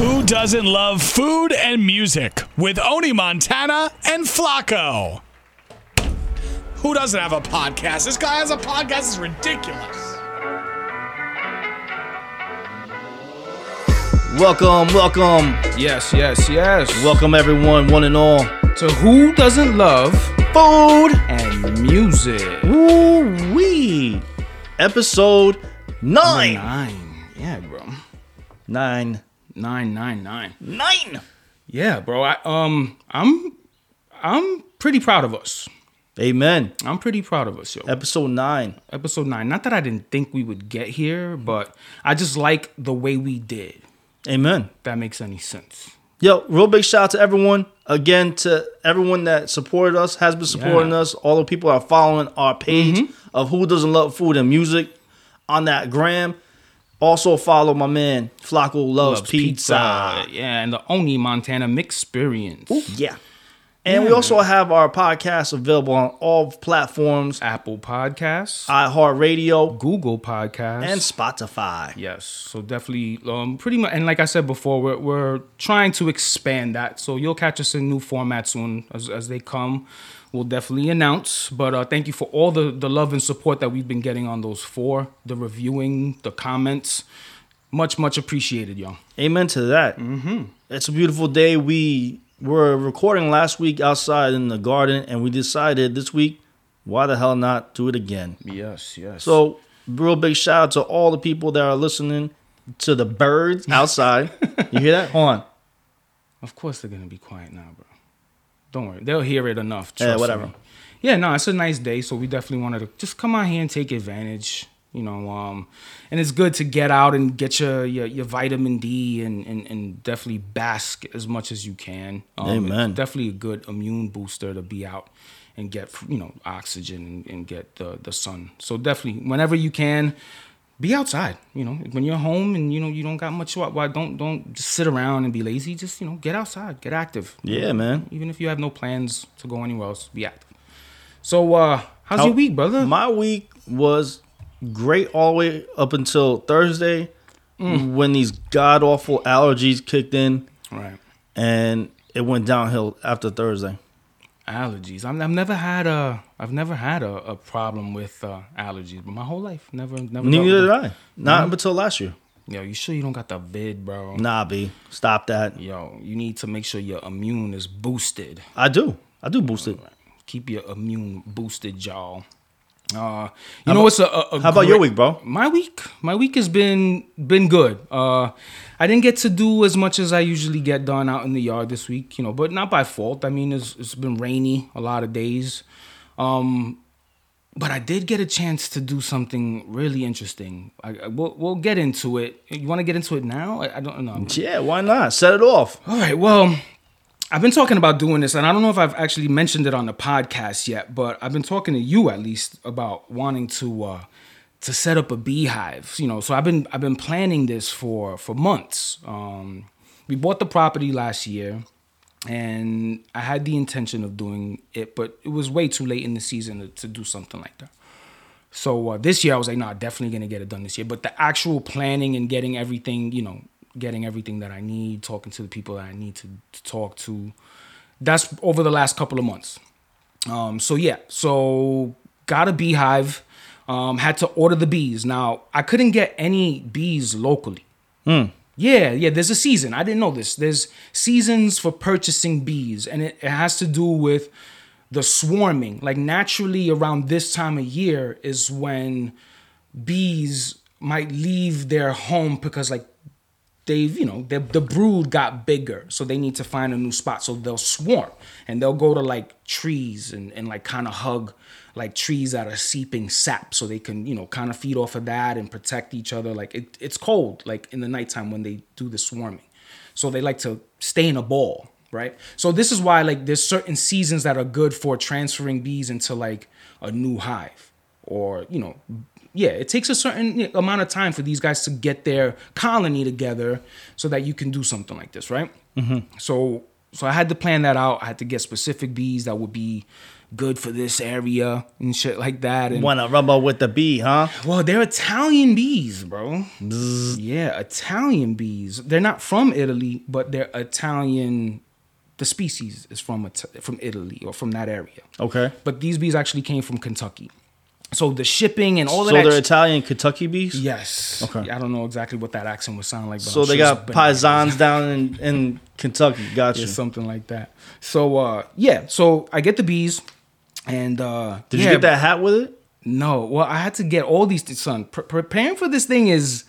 Who doesn't love food and music with Oni Montana and Flacco? Who doesn't have a podcast? This guy has a podcast. It's ridiculous. Welcome, welcome, Yes, yes, yes. welcome everyone, one and all. to Who Doesn't Love Food, and Music? woo wee, episode nine, Nine. Yeah, bro. nine, Nine, nine, nine. nine. Yeah, bro. I, um, I'm, I'm pretty proud of us. Amen. I'm pretty proud of us, yo. Episode nine. Episode nine. Not that I didn't think we would get here, but I just like the way we did. Amen. If that makes any sense. Yo, real big shout out to everyone. Again, to everyone that supported us, has been supporting Yeah. us. All the people that are following our page of Who Doesn't Love Food and Music on that gram. Also follow my man Flacco Loves, Loves Pizza. Yeah, and the Oni Montana Experience. Yeah. And we also have our podcast available on all platforms Apple Podcasts, iHeartRadio Google Podcasts, and Spotify. Yes, so definitely, um, pretty much, and like I said before, we're, we're trying to expand that. So you'll catch us in new formats soon as, as they come. We'll definitely announce. But uh, thank you for all the the love and support that we've been getting on those four, the reviewing, the comments. Much much appreciated, y'all. Amen to that. Mm-hmm. It's a beautiful day. We were recording last week outside in the garden, and we decided this week, why the hell not do it again? Yes, yes. So, real big shout out to all the people that are listening to the birds outside. you hear that? Hold on. Of course they're gonna be quiet now, bro. Don't worry, they'll hear it enough. Yeah, whatever. me. Yeah, no, it's a nice day, so we definitely wanted to just come out here and take advantage. You know, um, and it's good to get out and get your your, your vitamin D and, and and definitely bask as much as you can. Um, Amen. Definitely a good immune booster to be out and get you know oxygen and, and get the the sun. So definitely, whenever you can, be outside. You know, when you're home and you know you don't got much. Why why don't don't just sit around and be lazy. Just you know get outside, get active. Yeah, man. Even if you have no plans to go anywhere else, be active. So uh how's How- your week, brother? My week was great all the way up until Thursday Mm. when these god awful allergies kicked in, right. and it went downhill after Thursday. Allergies. I'm, I've never had a I've never had a, a problem with uh, allergies, but my whole life never never. Neither did I. Not Mm-hmm. until last year. Yo, you sure you don't got the vid, bro? Nah, B. Stop that. Yo, you need to make sure your immune is boosted. I do. I do boost it. Keep your immune boosted, y'all. Uh, you know what's a, a, a How about your week, bro? My week, my week has been been good. Uh, I didn't get to do as much as I usually get done out in the yard this week, you know, but not by fault. I mean, it's, it's been rainy a lot of days, um, but I did get a chance to do something really interesting. I, I- we'll, we'll get into it. You want to get into it now? I, I don't know. Yeah, why not? Set it off. All right. Well, I've been talking about doing this, and I don't know if I've actually mentioned it on the podcast yet, but I've been talking to you at least about wanting to uh, to set up a beehive. You know, so I've been I've been planning this for for months. Um, we bought the property last year, and I had the intention of doing it, but it was way too late in the season to, to do something like that. So uh, this year I was like, nah, definitely gonna get it done this year. But the actual planning and getting everything, you know, getting everything that I need, talking to the people that I need to, to talk to, that's over the last couple of months. Um, so yeah, so got a beehive. Um, had to order the bees. Now I couldn't get any bees locally. Yeah, yeah. There's a season. I didn't know this. There's seasons for purchasing bees, and it, it has to do with the swarming. Like naturally, around this time of year is when bees might leave their home because like they've you know the brood got bigger so they need to find a new spot. So they'll swarm and they'll go to like trees and, and like kind of hug like trees that are seeping sap so they can you know kind of feed off of that and protect each other. Like it, it's cold like in the nighttime when they do the swarming. So they like to stay in a ball right? So this is why like there's certain seasons that are good for transferring bees into like a new hive or you know yeah it takes a certain amount of time for these guys to get their colony together so that you can do something like this right mm-hmm. so so i had to plan that out i had to get specific bees that would be good for this area and shit like that. And Wanna rub up with the bee, huh? well, they're Italian bees, bro. Yeah, Italian bees. They're not from Italy, but they're Italian. The species is from from Italy or from that area. Okay. But these bees actually came from Kentucky. So the shipping and all So of that. they're Italian Kentucky bees? yes. Okay. I don't know exactly what that accent would sound like. But So I'm they sure got paisans down in, in Kentucky. Gotcha. Yeah, something like that. So uh yeah, so I get the bees and uh Did yeah, you get that hat with it? No. Well, I had to get all these son. Pre- preparing for this thing is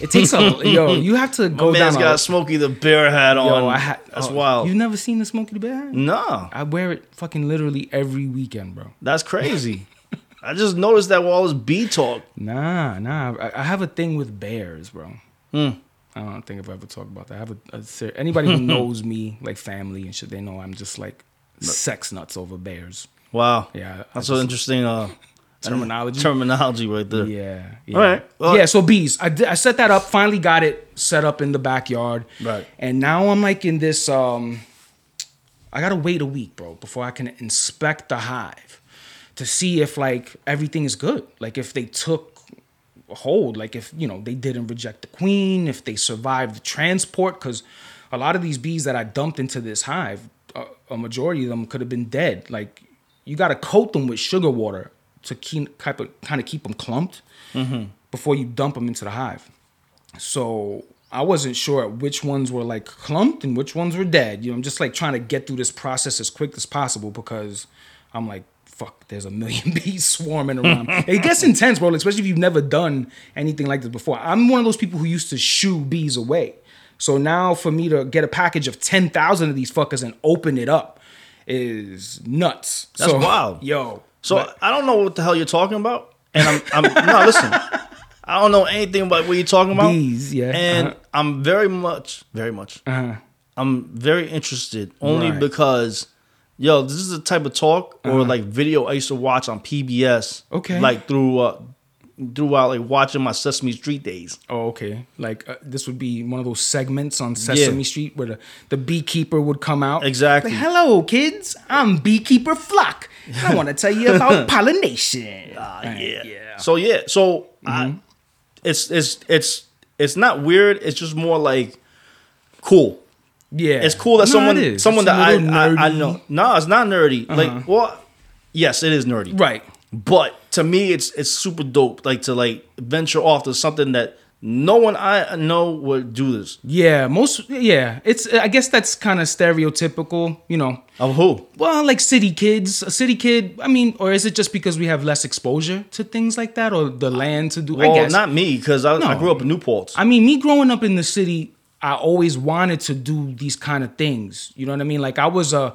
it takes a yo, you have to My go man's down got a, Smokey the Bear hat on. yo, I ha- That's oh, wild. You've never seen the Smokey the Bear? hat? no, I wear it fucking literally every weekend, bro. that's crazy. I just noticed that with all this bee talk. Nah, nah. I, I have a thing with bears, bro. Hmm. I don't think I've ever talked about that. I have a, a anybody who knows me, like family and shit, they know I'm just like sex nuts over bears. Wow. Yeah, That's an interesting uh, Terminology. terminology right there. Yeah. yeah. All right. Well- yeah. So bees. I, did, I set that up. Finally got it set up in the backyard. Right. And now I'm like in this. Um, I gotta wait a week, bro, before I can inspect the hive to see if like everything is good. Like if they took hold, like if you know they didn't reject the queen, if they survived the transport, because a lot of these bees that I dumped into this hive, a, a majority of them could have been dead. Like you got to coat them with sugar water to keep kind of kind of keep them clumped mm-hmm. before you dump them into the hive. So I wasn't sure which ones were like clumped and which ones were dead. You know, I'm just like trying to get through this process as quick as possible because I'm like, fuck, there's a million bees swarming around. it gets intense, bro, especially if you've never done anything like this before. I'm one of those people who used to shoo bees away. So now for me to get a package of 10,000 of these fuckers and open it up is nuts. That's So, wild. Yo. So but- I don't know what the hell you're talking about, and I'm, I'm no listen. I don't know anything about what you're talking about. Bees, yeah, And uh-huh. I'm very much, very much. uh-huh. I'm very interested only Right. because, yo, this is the type of talk or like video I used to watch on PBS. Uh-huh. Okay. Like through uh, throughout like watching my Sesame Street days. Oh, okay. Like uh, this would be one of those segments on Sesame Yeah. Street where the, the beekeeper would come out. Exactly. Like, Hello, kids. I'm Beekeeper Flock. I want to tell you about pollination. Ah, Right, yeah. Yeah. So yeah, so Mm-hmm. I, it's it's it's it's not weird. It's just more like cool. Yeah. It's cool that No, someone someone It's that I, I I. Uh-huh. know. No, it's not nerdy. Like, well, yes, it is nerdy. Right. But to me, it's it's super dope. Like to like venture off to something that no one I know would do this. Yeah. Most. Yeah. It's. I guess that's kind of stereotypical. You know. Of who? Well, like city kids, a city kid. I mean, or is it just because we have less exposure to things like that, or the land to do? I Well, guess not me because I, I grew up in Newport. I mean, me growing up in the city, I always wanted to do these kind of things. You know what I mean? Like I was a,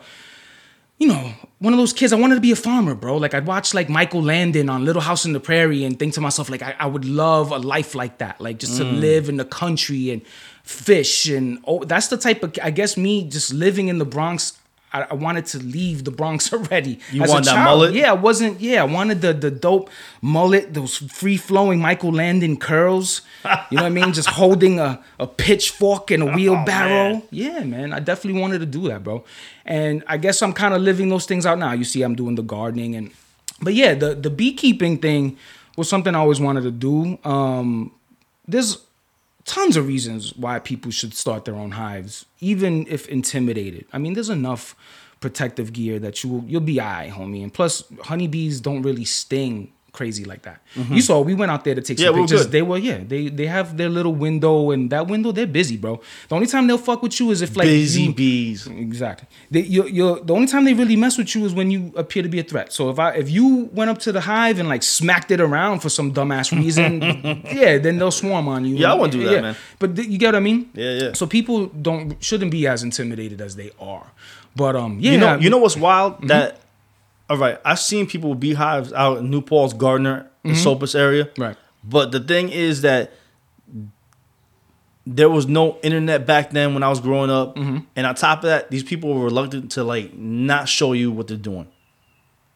you know, one of those kids. I wanted to be a farmer, bro. Like I'd watch like Michael Landon on Little House in the Prairie and think to myself, like I, I would love a life like that, like just to Mm. live in the country and fish and oh, that's the type of. I guess me just living in the Bronx. I, I wanted to leave the Bronx already. You As want that child. mullet? Yeah, I wasn't. Yeah, I wanted the the dope mullet, those free flowing Michael Landon curls. You know what I mean? Just holding a, a pitchfork and a wheelbarrow. man. yeah, man. I definitely wanted to do that, bro. And I guess I'm kind of living those things out now. You see, I'm doing the gardening and, but yeah, the the beekeeping thing was something I always wanted to do. Um, there's tons of reasons why people should start their own hives, even if intimidated. I mean, there's enough protective gear that you will, you'll be alright, homie. And plus, honeybees don't really sting crazy like that. You saw we went out there to take Yeah, some we were pictures. good. They were yeah, they they have their little window, and that window they're busy, bro. The only time they'll fuck with you is if like Busy you- bees. Exactly. They, you're, you're, the only time they really mess with you is when you appear to be a threat. So if I if you went up to the hive and like smacked it around for some dumbass reason, yeah, then they'll swarm on you. Yeah, I wouldn't do that, man. But th- you get what I mean? Yeah, yeah. So people don't shouldn't be as intimidated as they are. But um, yeah, You know, you know what's wild? Mm-hmm. That all right, I've seen people with beehives out in New Paltz Gardiner, the Esopus area. Mm-hmm. Right. But the thing is that there was no internet back then when I was growing up, Mm-hmm. and on top of that, these people were reluctant to like not show you what they're doing.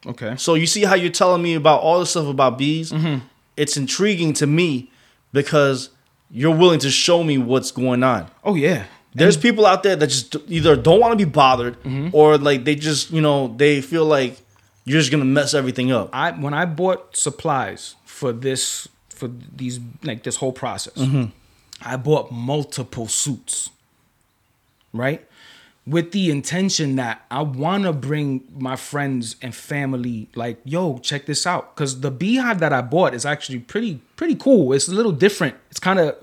okay. So you see how you're telling me about all this stuff about bees? Mm-hmm. It's intriguing to me because you're willing to show me what's going on. Oh yeah. There's people out there that just either don't want to be bothered Mm-hmm. or like they just, you know, they feel like you're just gonna mess everything up. I when I bought supplies for this for these like this whole process, Mm-hmm. I bought multiple suits, right? With the intention that I want to bring my friends and family, like, yo, check this out, because the beehive that I bought is actually pretty pretty cool. It's a little different. It's kind of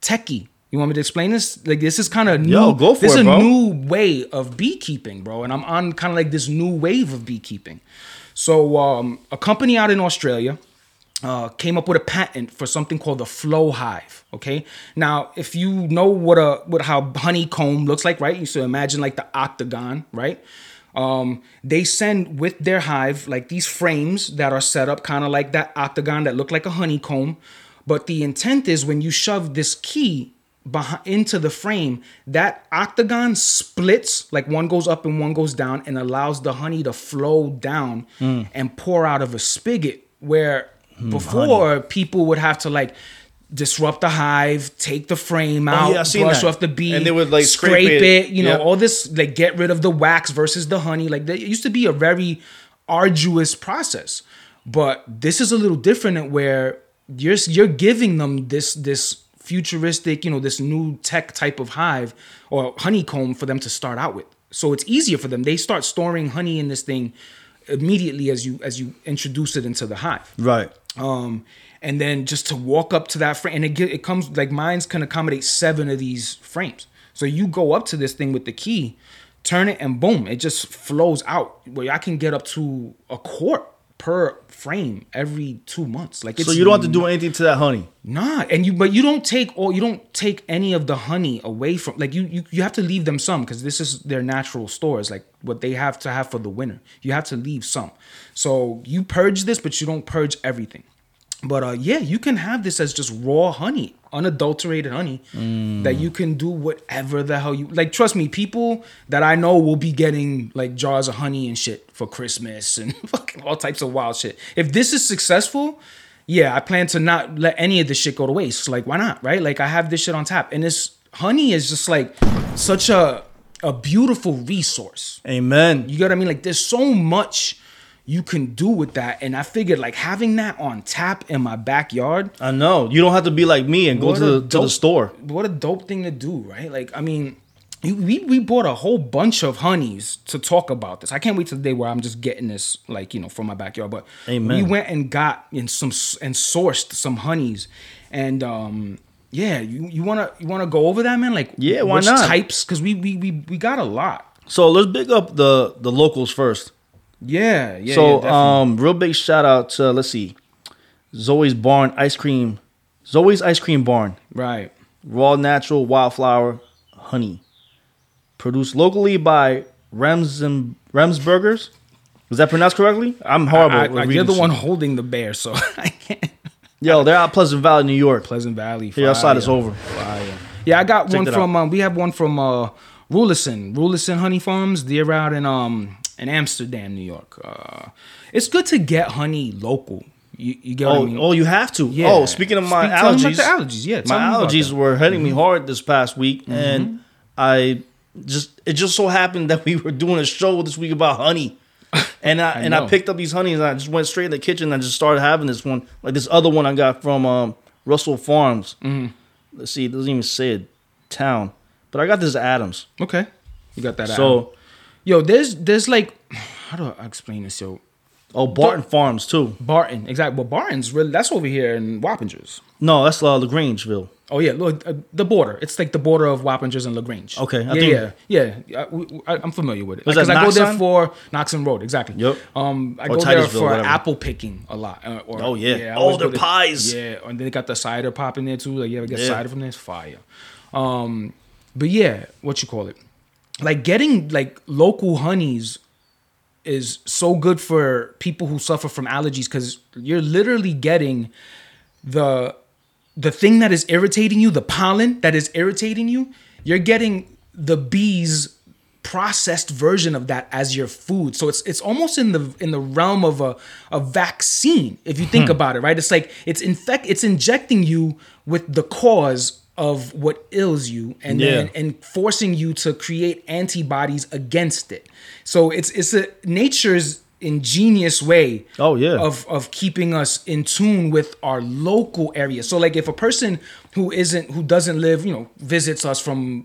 techie. You want me to explain this? Like, this is kind of new. Yo, go for this it, is a bro. new way of beekeeping, bro. And I'm on kind of like this new wave of beekeeping. So, um, a company out in Australia uh, came up with a patent for something called the flow hive. Okay, now if you know what a what how honeycomb looks like, right? You should imagine like the octagon, right? Um, they send with their hive like these frames that are set up kind of like that octagon that look like a honeycomb. But the intent is when you shove this key behind into the frame, that octagon splits, like one goes up and one goes down, and allows the honey to flow down mm. and pour out of a spigot. Where mm, before people would have to like disrupt the hive, take the frame oh, out, yeah, I seen brush that. off the bee, And they would, like, scrape, scrape it, it. you know, Yeah. all this like get rid of the wax versus the honey. Like there used to be a very arduous process, but this is a little different where you're you're giving them this this futuristic, you know, this new tech type of hive or honeycomb for them to start out with. So it's easier for them. They start storing honey in this thing immediately as you as you introduce it into the hive Right. um and then just to walk up to that frame and it get, it comes like mines can accommodate seven of these frames so you go up to this thing with the key turn it and boom it just flows out where i can get up to a quart per frame every two months like So you don't have to do anything to that honey. Nah, and you but you don't take all you don't take any of the honey away from like you you, you have to leave them some because this is their natural stores like what they have to have for the winter. You have to leave some. So you purge this, but you don't purge everything. But uh yeah, you can have this as just raw honey, unadulterated honey that you can do whatever the hell you like. Trust me, people that I know will be getting like jars of honey and shit for Christmas and fucking all types of wild shit. If this is successful, yeah, I plan to not let any of this shit go to waste. Like, why not? Right? Like, I have this shit on tap, and this honey is just like such a a beautiful resource. Amen. You get what I mean? Like, there's so much you can do with that, and I figured like having that on tap in my backyard. I know. You don't have to be like me and go to the, to the store. What a dope thing to do, right? Like, I mean. We, we bought a whole bunch of honeys to talk about this. I can't wait till the day where I'm just getting this, like you know, from my backyard. But Amen. we went and got in some and sourced some honeys, and um, yeah, you, you wanna you wanna go over that, man? Like, Yeah, why not? Types, because we, we we we got a lot. So let's big up the the locals first. Yeah, yeah. so yeah, um, real big shout out to let's see, Zoe's Barn Ice Cream, Zoe's Ice Cream Barn, right. raw natural wildflower honey, produced locally by Rems and Rems Burgers. Is that pronounced correctly? I'm horrible. I, with I, you're the one holding the bear, so I can't. Yo, they're out Pleasant Valley, New York. Pleasant Valley. Here outside is over. Fire. Yeah, I got one from. Um, we have one from uh, Rulison, Rulison Honey Farms. They're out in um in Amsterdam, New York. Uh, it's good to get honey local. You, you get what Oh, I mean? oh, you have to. Yeah. Oh, speaking of my Speak- tell 'em about allergies, the allergies, yeah, my allergies were hitting Mm-hmm. me hard this past week, and I just it just so happened that we were doing a show this week about honey, and I, and I picked up these honeys and I just went straight in the kitchen and I just started having this one, like this other one I got from um, Russell Farms. Mm-hmm. Let's see, it doesn't even say it, town, but I got this Adams. okay, you got that. So, yo, there's there's like, how do I explain this? Yo, oh, Barton Farms too. Barton, exactly. Well, Barton's really that's over here in Wappingers. No, that's uh, Lagrangeville. Oh yeah, look, uh, the border. It's like the border of Wappingers and Lagrange. Okay, I yeah, think- yeah, yeah. I, I'm familiar with it. Because I go there for Noxon Road, exactly. Yep. Um, I Or go there for whatever. apple picking a lot. Uh, or, Oh, yeah. Oh, their go there- pies. Yeah, and they got the cider pop in there too. Like you ever get Yeah. cider from there? It's fire. Um, but yeah, what you call it? Like getting like local honeys is so good for people who suffer from allergies because you're literally getting the the thing that is irritating you, the pollen that is irritating you, you're getting the bees processed version of that as your food. So it's it's almost in the in the realm of a, a vaccine, if you Hmm. think about it, right? It's like it's infect it's injecting you with the cause of what ills you and then and forcing you to create antibodies against it. So it's it's a nature's ingenious way Oh, yeah. of of keeping us in tune with our local area. So like if a person who isn't who doesn't live, you know, visits us from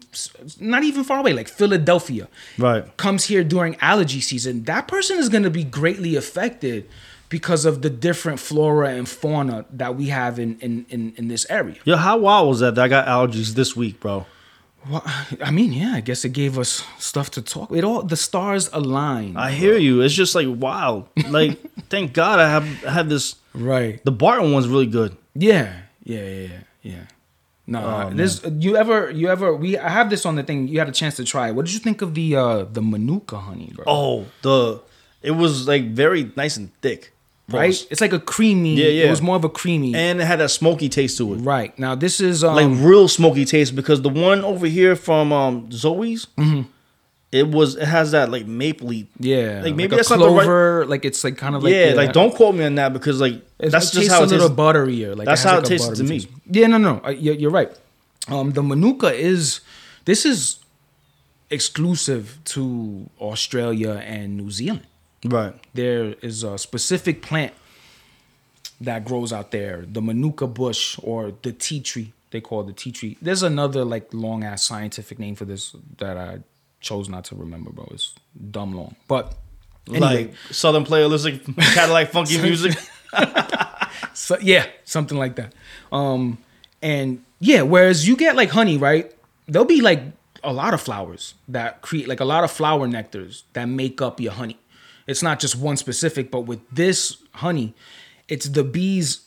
not even far away, like Philadelphia, Right. comes here during allergy season, that person is going to be greatly affected because of the different flora and fauna that we have in in in, in this area. Yo, how wild was that? That I got allergies this week, bro. Well, I mean, yeah, I guess it gave us stuff to talk. It all the stars aligned. I hear you. It's just like wow. Like, thank God I have I have this. right. The Barton one's really good. Yeah, yeah, yeah, yeah. yeah. No, Oh, this you ever you ever we I have this on the thing. You had a chance to try. it. What did you think of the uh the manuka honey, bro? Oh, the it was like very nice and thick, right. It's like a creamy. Yeah, yeah. It was more of a creamy. And it had a smoky taste to it, right now, this is um, like real smoky taste. Because the one over here from um Zoe's, Mm-hmm. it was it has that like mapley. Yeah, like maybe a that's not the right. Like it's like kind of like yeah, like don't quote me on that because like It's, that's it just tastes how a it little tastes. butterier. Like That's has how like it a tasted to me. taste. Yeah, no, no, uh, you're, you're right. Um, the manuka is this is exclusive to Australia and New Zealand. Right. There is a specific plant that grows out there, the manuka bush or the tea tree. They call it the tea tree. There's another like long ass scientific name for this that I chose not to remember, bro. It's dumb long. But anyway, Like Southern playalistic Cadillac funky music. So yeah, something like that. Um, and yeah, whereas you get like honey, right? There'll be like a lot of flowers that create like a lot of flower nectars that make up your honey. It's not just one specific, but with this honey, it's the bees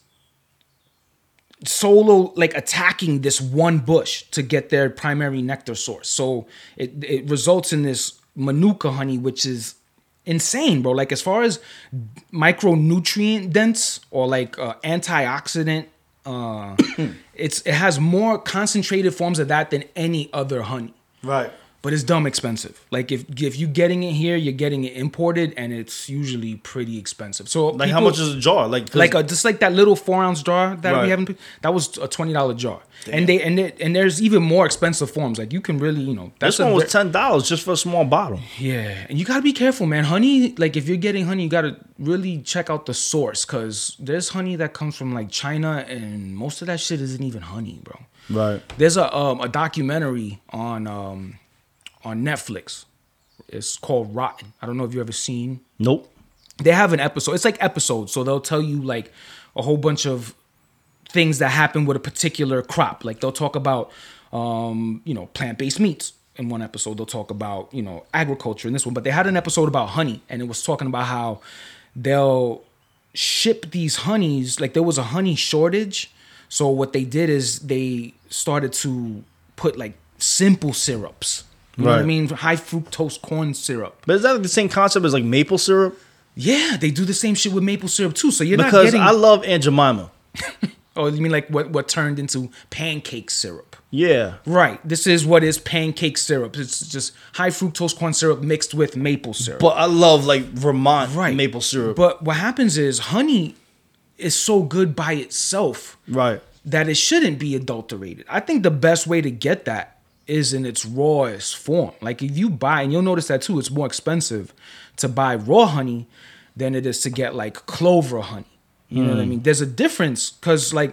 solo like attacking this one bush to get their primary nectar source. So it it results in this manuka honey, which is insane, bro. Like as far as micronutrient dense or like uh, antioxidant, uh, it's it has more concentrated forms of that than any other honey. right. But it's dumb expensive. Like if if you're getting it here, you're getting it imported, and it's usually pretty expensive. So Like how much is a jar? Like like a, just like that little four ounce jar that Right. we haven't that was a twenty dollar jar and they and they, and there's even more expensive forms like you can really you know this a one was ten dollars just for a small bottle. yeah and you gotta be careful man honey like if you're getting honey you gotta really check out the source because there's honey that comes from like china and most of that shit isn't even honey bro Right. there's a um a documentary on um on netflix it's called rotten i don't know if you've ever seen Nope. they have an episode. It's like episodes, so they'll tell you like a whole bunch of things that happen with a particular crop. Like they'll talk about, um, you know, plant-based meats in one episode. They'll talk about you know agriculture in this one. But they had an episode about honey, and it was talking about how they'll ship these honeys. Like there was a honey shortage, so what they did is they started to put like simple syrups. You know what I mean? High fructose corn syrup. But is that the same concept as like maple syrup? Yeah, they do the same shit with maple syrup too. So you're not Because getting. I love Aunt Jemima. oh, you mean like what what turned into pancake syrup? Yeah. Right. This is what is pancake syrup. It's just high fructose corn syrup mixed with maple syrup. But I love like Vermont right. maple syrup. But what happens is honey is so good by itself right. that it shouldn't be adulterated. I think the best way to get that is in its rawest form. Like if you buy, and you'll notice that too, it's more expensive to buy raw honey than it is to get like clover honey. You know what I mean? There's a difference because like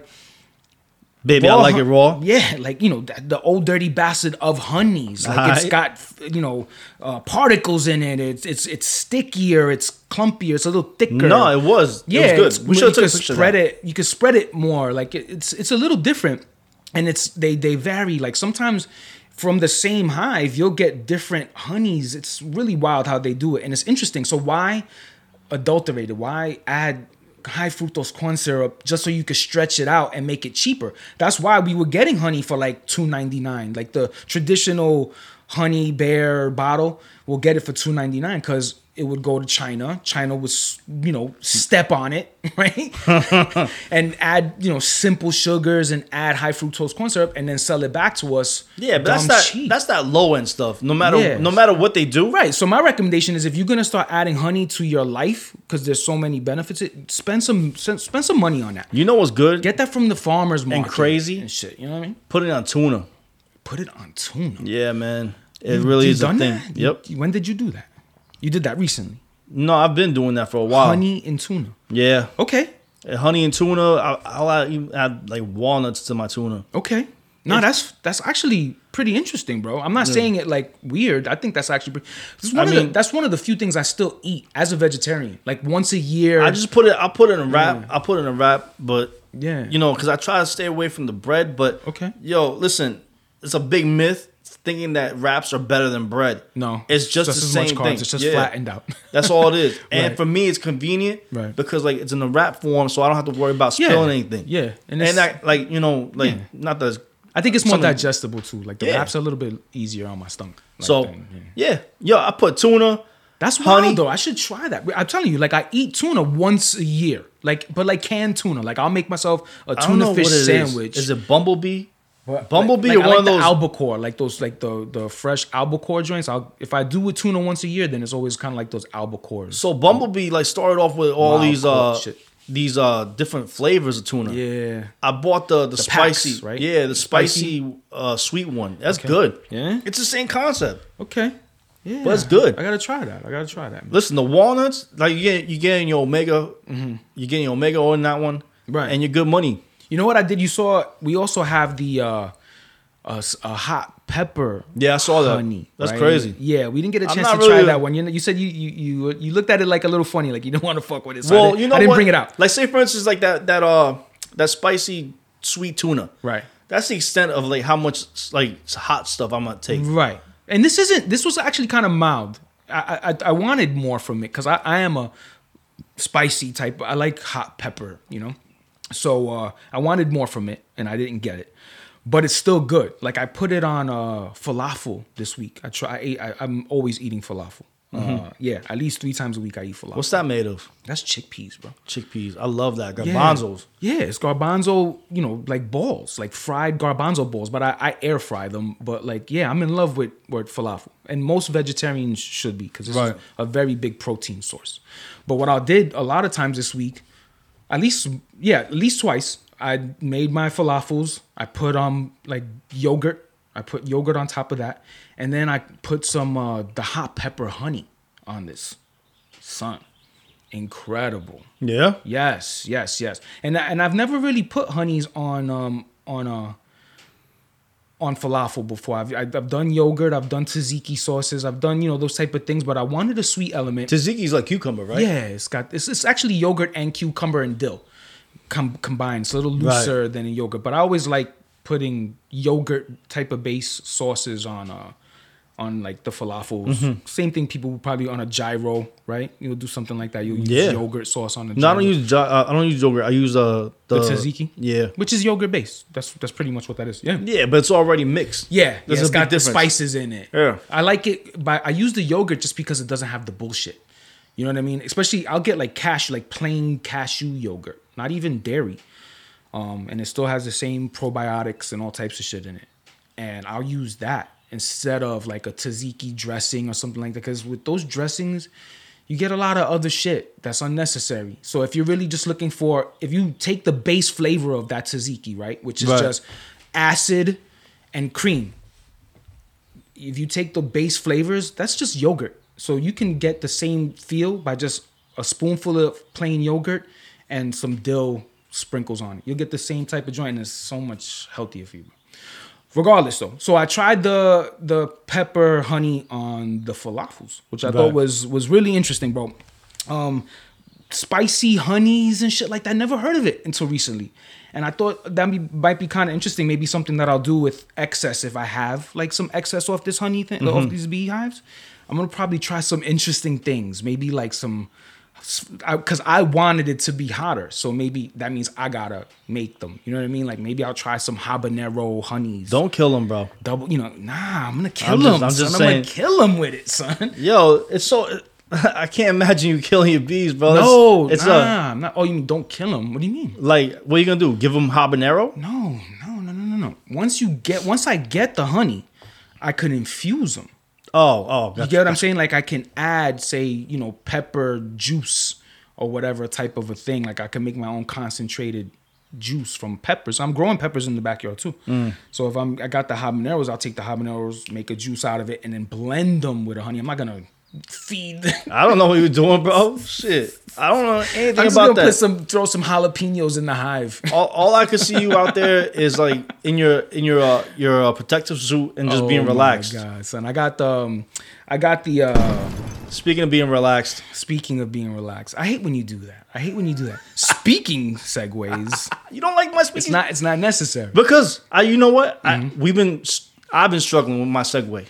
Baby, I like it raw. Yeah, like you know the, the old dirty bastard of honeys. Like it's Aight. got you know uh, particles in it. It's it's it's stickier. It's clumpier. It's a little thicker. No, it was. Yeah, it it's- was good. We should have took a could picture. of spread it. You could spread it more. Like it, it's it's a little different, and it's they they vary. Like sometimes from the same hive, you'll get different honeys. It's really wild how they do it, and it's interesting. So why adulterate it? Why add high fructose corn syrup just so you could stretch it out and make it cheaper? That's why we were getting honey for like two ninety nine, like the traditional honey bear bottle. We'll get it for two ninety nine because it would go to China. China would, you know, step on it, right? and add, you know, simple sugars and add high fructose corn syrup and then sell it back to us. Yeah, but that's that cheap. that's that low end stuff. No matter Yeah. no matter what they do. Right. So my recommendation is if you're gonna start adding honey to your life because there's so many benefits, it spend some spend some money on that. You know what's good? Get that from the farmers market and crazy. and shit. You know what I mean? Put it on tuna. Put it on tuna. Yeah, man. It really You is a thing. that? Yep. When did you do that? You did that recently. No, I've been doing that for a while. Honey and tuna. Yeah, Okay. And honey and tuna. I, I'll add, like walnuts to my tuna. Okay. No, that's that's actually pretty interesting, bro. I'm not saying it like weird. I think that's actually pretty, this is one I of the, mean- that's one of the few things I still eat as a vegetarian. Like once a year. I just put it. I put it in a wrap. I put it in a wrap, but Yeah. you know, because I try to stay away from the bread. But Okay. yo, listen, it's a big myth thinking that wraps are better than bread. no, it's just the same thing. It's just Yeah. flattened out. That's all it is. And for me, it's convenient Right. because like it's in a wrap form, so I don't have to worry about Yeah. spilling anything. Yeah. and, And like you know like Yeah. not that. I think it's more digestible too. Like the Yeah. wraps are a little bit easier on my stomach. Like So that, yeah. yeah, yo, I put tuna. That's honey. wild though. I should try that. I'm telling you, like I eat tuna once a year. Like, but like canned tuna. Like I'll make myself a I don't tuna know fish what it is. sandwich. Is it bumblebee? What? Bumblebee like, or I one like of the those? albacore, like those, like the the fresh albacore joints. I'll if I do with tuna once a year, then it's always kind of like those albacores. So Bumblebee like started off with all Wild these uh shit. these uh different flavors of tuna. yeah, I bought the the, packs, spicy, right? Yeah, the The spicy, spicy? uh sweet one. That's good. Yeah? it's the same concept. okay, yeah, But it's good. I gotta try that. I gotta try that. man. Listen, the walnuts, like you get you getting your omega, you getting your omega on that one, Mm-hmm. Right. And you're good money. You know what I did? You saw. We also have the uh, a, a hot pepper. Yeah, I saw that. honey. That's right? crazy. Yeah, we didn't get a chance to not try really- that one. You know, you said you you you you looked at it like a little funny, like you don't want to fuck with it. So well, you know I didn't what? bring it out. Like say for instance, like that that uh that spicy sweet tuna. Right. That's the extent of like how much like hot stuff I'm gonna take. Right. And this isn't. This was actually kind of mild. I I, I wanted more from it because I, I am a spicy type. I like hot pepper. You know. So uh, I wanted more from it, and I didn't get it. But it's still good. Like I put it on uh, falafel this week. I try. I ate, I, I'm always eating falafel. Uh, yeah, at least three times a week I eat falafel. What's that made of? That's chickpeas, bro. Chickpeas. I love that. Yeah. Garbanzos. Yeah, it's garbanzo, you know, like balls, like fried garbanzo balls. But I, I air fry them. But like, yeah, I'm in love with, with falafel. And most vegetarians should be because it's Right. a very big protein source. But what I did a lot of times this week, at least, yeah, at least twice, I made my falafels. I put um like yogurt. I put yogurt on top of that. And then I put some uh the hot pepper honey on this. Son. Incredible. Yeah. Yes, yes, yes. And and I've never really put honeys on um on uh on falafel before. I've I've done yogurt, I've done tzatziki sauces, I've done you know those type of things, but I wanted a sweet element. Tzatziki's like cucumber, right? Yeah, it's got it's, it's actually yogurt and cucumber and dill com- combined. It's a little looser than a yogurt, but I always like putting yogurt type of base sauces on uh on like the falafels. Mm-hmm. Same thing people would probably on a gyro, right? You'll do something like that. You'll use Yeah. yogurt sauce on the No, I don't use. Uh, I don't use yogurt. I use uh the, the tzatziki. Yeah. which is yogurt based. That's that's pretty much what that is. Yeah. Yeah, but it's already mixed. Yeah, yeah, it's got the spices in it. Yeah. I like it, but I use the yogurt just because it doesn't have the bullshit. You know what I mean? Especially, I'll get like cashew, like plain cashew yogurt, not even dairy, um, and it still has the same probiotics and all types of shit in it. And I'll use that instead of like a tzatziki dressing or something like that. Because with those dressings, you get a lot of other shit that's unnecessary. So if you're really just looking for, if you take the base flavor of that tzatziki, right, which is Right. just acid and cream, if you take the base flavors, that's just yogurt. So you can get the same feel by just a spoonful of plain yogurt and some dill sprinkles on it. You'll get the same type of joint, and it's so much healthier for you. Regardless, though, so I tried the the pepper honey on the falafels, which I thought was was really interesting, bro. Um, spicy honeys and shit like that. Never heard of it until recently. And I thought that be, might be kind of interesting. Maybe something that I'll do with excess if I have like some excess off this honey thing, off these beehives. I'm gonna probably try some interesting things. Maybe like some, because I wanted it to be hotter. So maybe that means I gotta make them. You know what I mean? Like maybe I'll try some habanero honeys. Don't kill them, bro. double. You know, nah. I'm gonna kill I'm them. just- I'm son. just I'm saying. gonna kill them with it, son. Yo, it's so. I can't imagine you killing your bees, bro. It's- No, it's nah. a I'm not. Oh, you mean don't kill them? What do you mean? like. What are you gonna do? Give them habanero? No, no, no, no, no, no. Once you get, once I get the honey, I could infuse them. Oh, oh, You get what I'm saying? Like I can add, say, you know, pepper juice or whatever type of a thing. Like I can make my own concentrated juice from peppers. I'm growing peppers in the backyard too. Mm. So if I'm, I got the habaneros, I'll take the habaneros, make a juice out of it, and then blend them with a honey. I'm not gonna feed. I don't know what you're doing, bro. Shit. I don't know anything I'm just about gonna that. put some throw some jalapenos in the hive. all, all I could see you out there is like in your in your uh, your uh, protective suit and just being Oh my relaxed. God, son. I got the um, I got the uh Speaking of being relaxed, speaking of being relaxed. I hate when you do that. I hate when you do that. Speaking segues. you don't like my speaking It's not it's not necessary. because I. You know what? Mm-hmm. I, we've been. I've been struggling with my segue.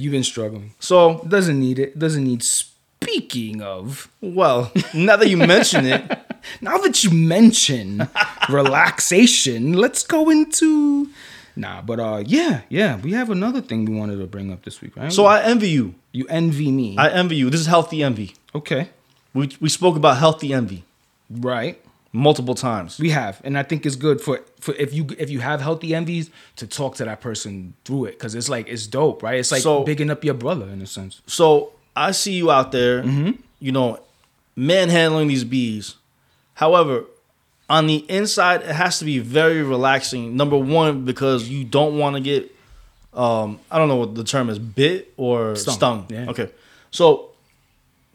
You've been struggling. So Doesn't need it. Doesn't need speaking of. well, now that you mention it, Now that you mention relaxation, let's go into Nah, but uh yeah, yeah, we have another thing we wanted to bring up this week, right? so I envy you. you envy me. I envy you. This is healthy envy. okay. We we spoke about healthy envy Right. Multiple times. We have, and I think it's good for for if you if you have healthy envies to talk to that person through it because it's like it's dope, right? It's like So- bigging up your brother in a sense. So I see you out there, Mm-hmm. you know, manhandling these bees. However, on the inside, it has to be very relaxing. Number one, because you don't want to get, um, I don't know what the term is, bit or Stung, stung. yeah. Okay, so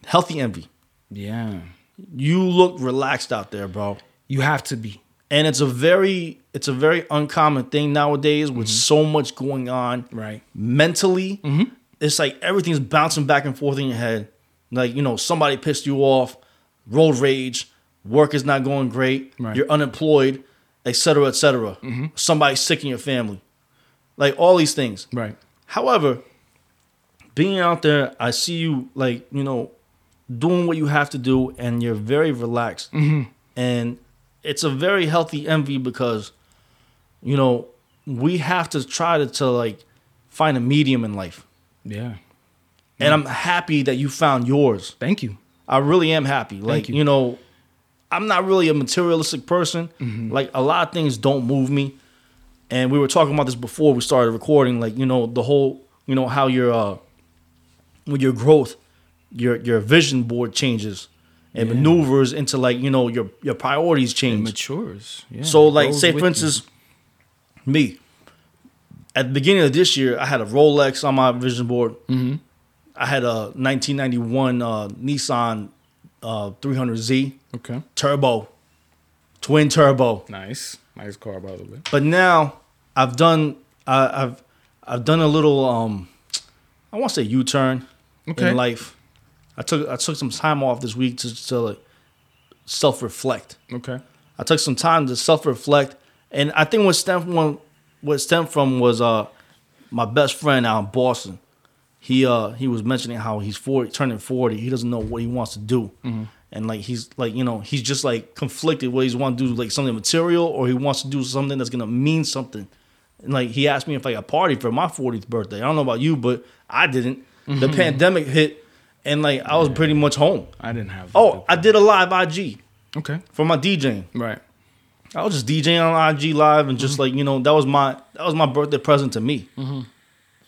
healthy envy. Yeah, You look relaxed out there, bro. you have to be. And it's a very, it's a very uncommon thing nowadays with so much going on Mm-hmm. Right. mentally it's like everything's bouncing back and forth in your head like you know somebody pissed you off road rage work is not going great Right. you're unemployed etc etc somebody's sick in your family like all these things Right. however being out there i see you like you know doing what you have to do and you're very relaxed and it's a very healthy envy because you know we have to try to, to like find a medium in life Yeah. and I'm happy that you found yours. Thank you. I really am happy. Like you. you. know, I'm not really a materialistic person. Mm-hmm. Like a lot of things don't move me. And we were talking about this before we started recording. Like you know the whole you know how your uh with your growth, your your vision board changes and Yeah. maneuvers into like you know your your priorities It change. matures. Yeah. So, like, say for you. instance, me at the beginning of this year, I had a Rolex on my vision board. Mm-hmm. I had a 1991 uh, Nissan uh, 300Z Okay. turbo, twin turbo. Nice. Nice car, by the way. But now I've done I I've I've done a little um I want to say U turn Okay. in life. I took I took some time off this week to to like self reflect. Okay. I took some time to self reflect, and I think what stemmed from what stemmed from was uh my best friend out in Boston. He uh he was mentioning how he's forty, turning forty. He doesn't know what he wants to do, and like he's like you know he's just like conflicted What he wants to do like something material or he wants to do something that's gonna mean something. And like he asked me if I got a party for my 40th birthday. I don't know about you, but I didn't. The pandemic hit, and like I was pretty much home. I didn't have. Oh, I did a live IG Okay. for my DJing. Right. I was just DJing on IG live and just mm-hmm. like you know that was my that was my birthday present to me. Mm-hmm.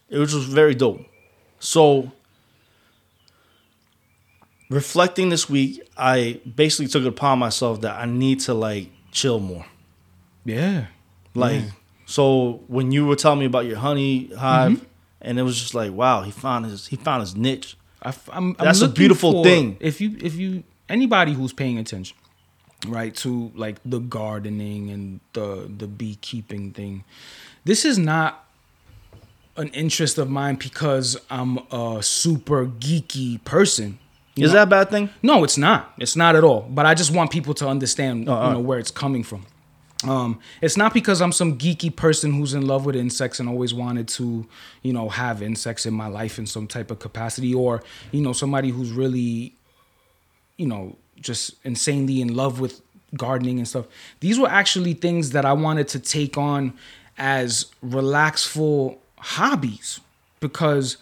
It was just very dope. So reflecting this week, I basically took it upon myself that I need to like chill more. Yeah. Like Yeah. so when you were telling me about your honey hive, mm-hmm. and it was just like wow, he found his he found his niche. I, am I'm That's a beautiful for- thing. If you if you anybody who's paying attention, right, to like the gardening and the the beekeeping thing, this is not an interest of mine because I'm a super geeky person. Is that a bad thing? No, it's not. It's not at all. But I just want people to understand, Oh, you know, where it's coming from. Um, it's not because I'm some geeky person who's in love with insects and always wanted to, you know, have insects in my life in some type of capacity, or you know, somebody who's really, you know, just insanely in love with gardening and stuff. These were actually things that I wanted to take on as relaxful hobbies because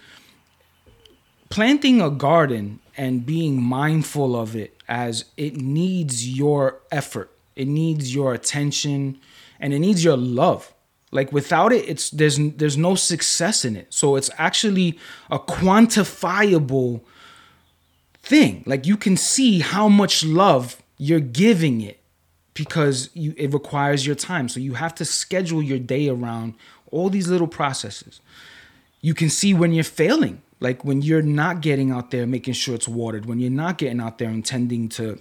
planting a garden and being mindful of it as it needs your effort it needs your attention and it needs your love. Like without it it's there's there's no success in it. So it's actually a quantifiable thing. Like you can see how much love you're giving it because you it requires your time. So you have to schedule your day around all these little processes. You can see when you're failing Like when you're not getting out there making sure it's watered, when you're not getting out there intending to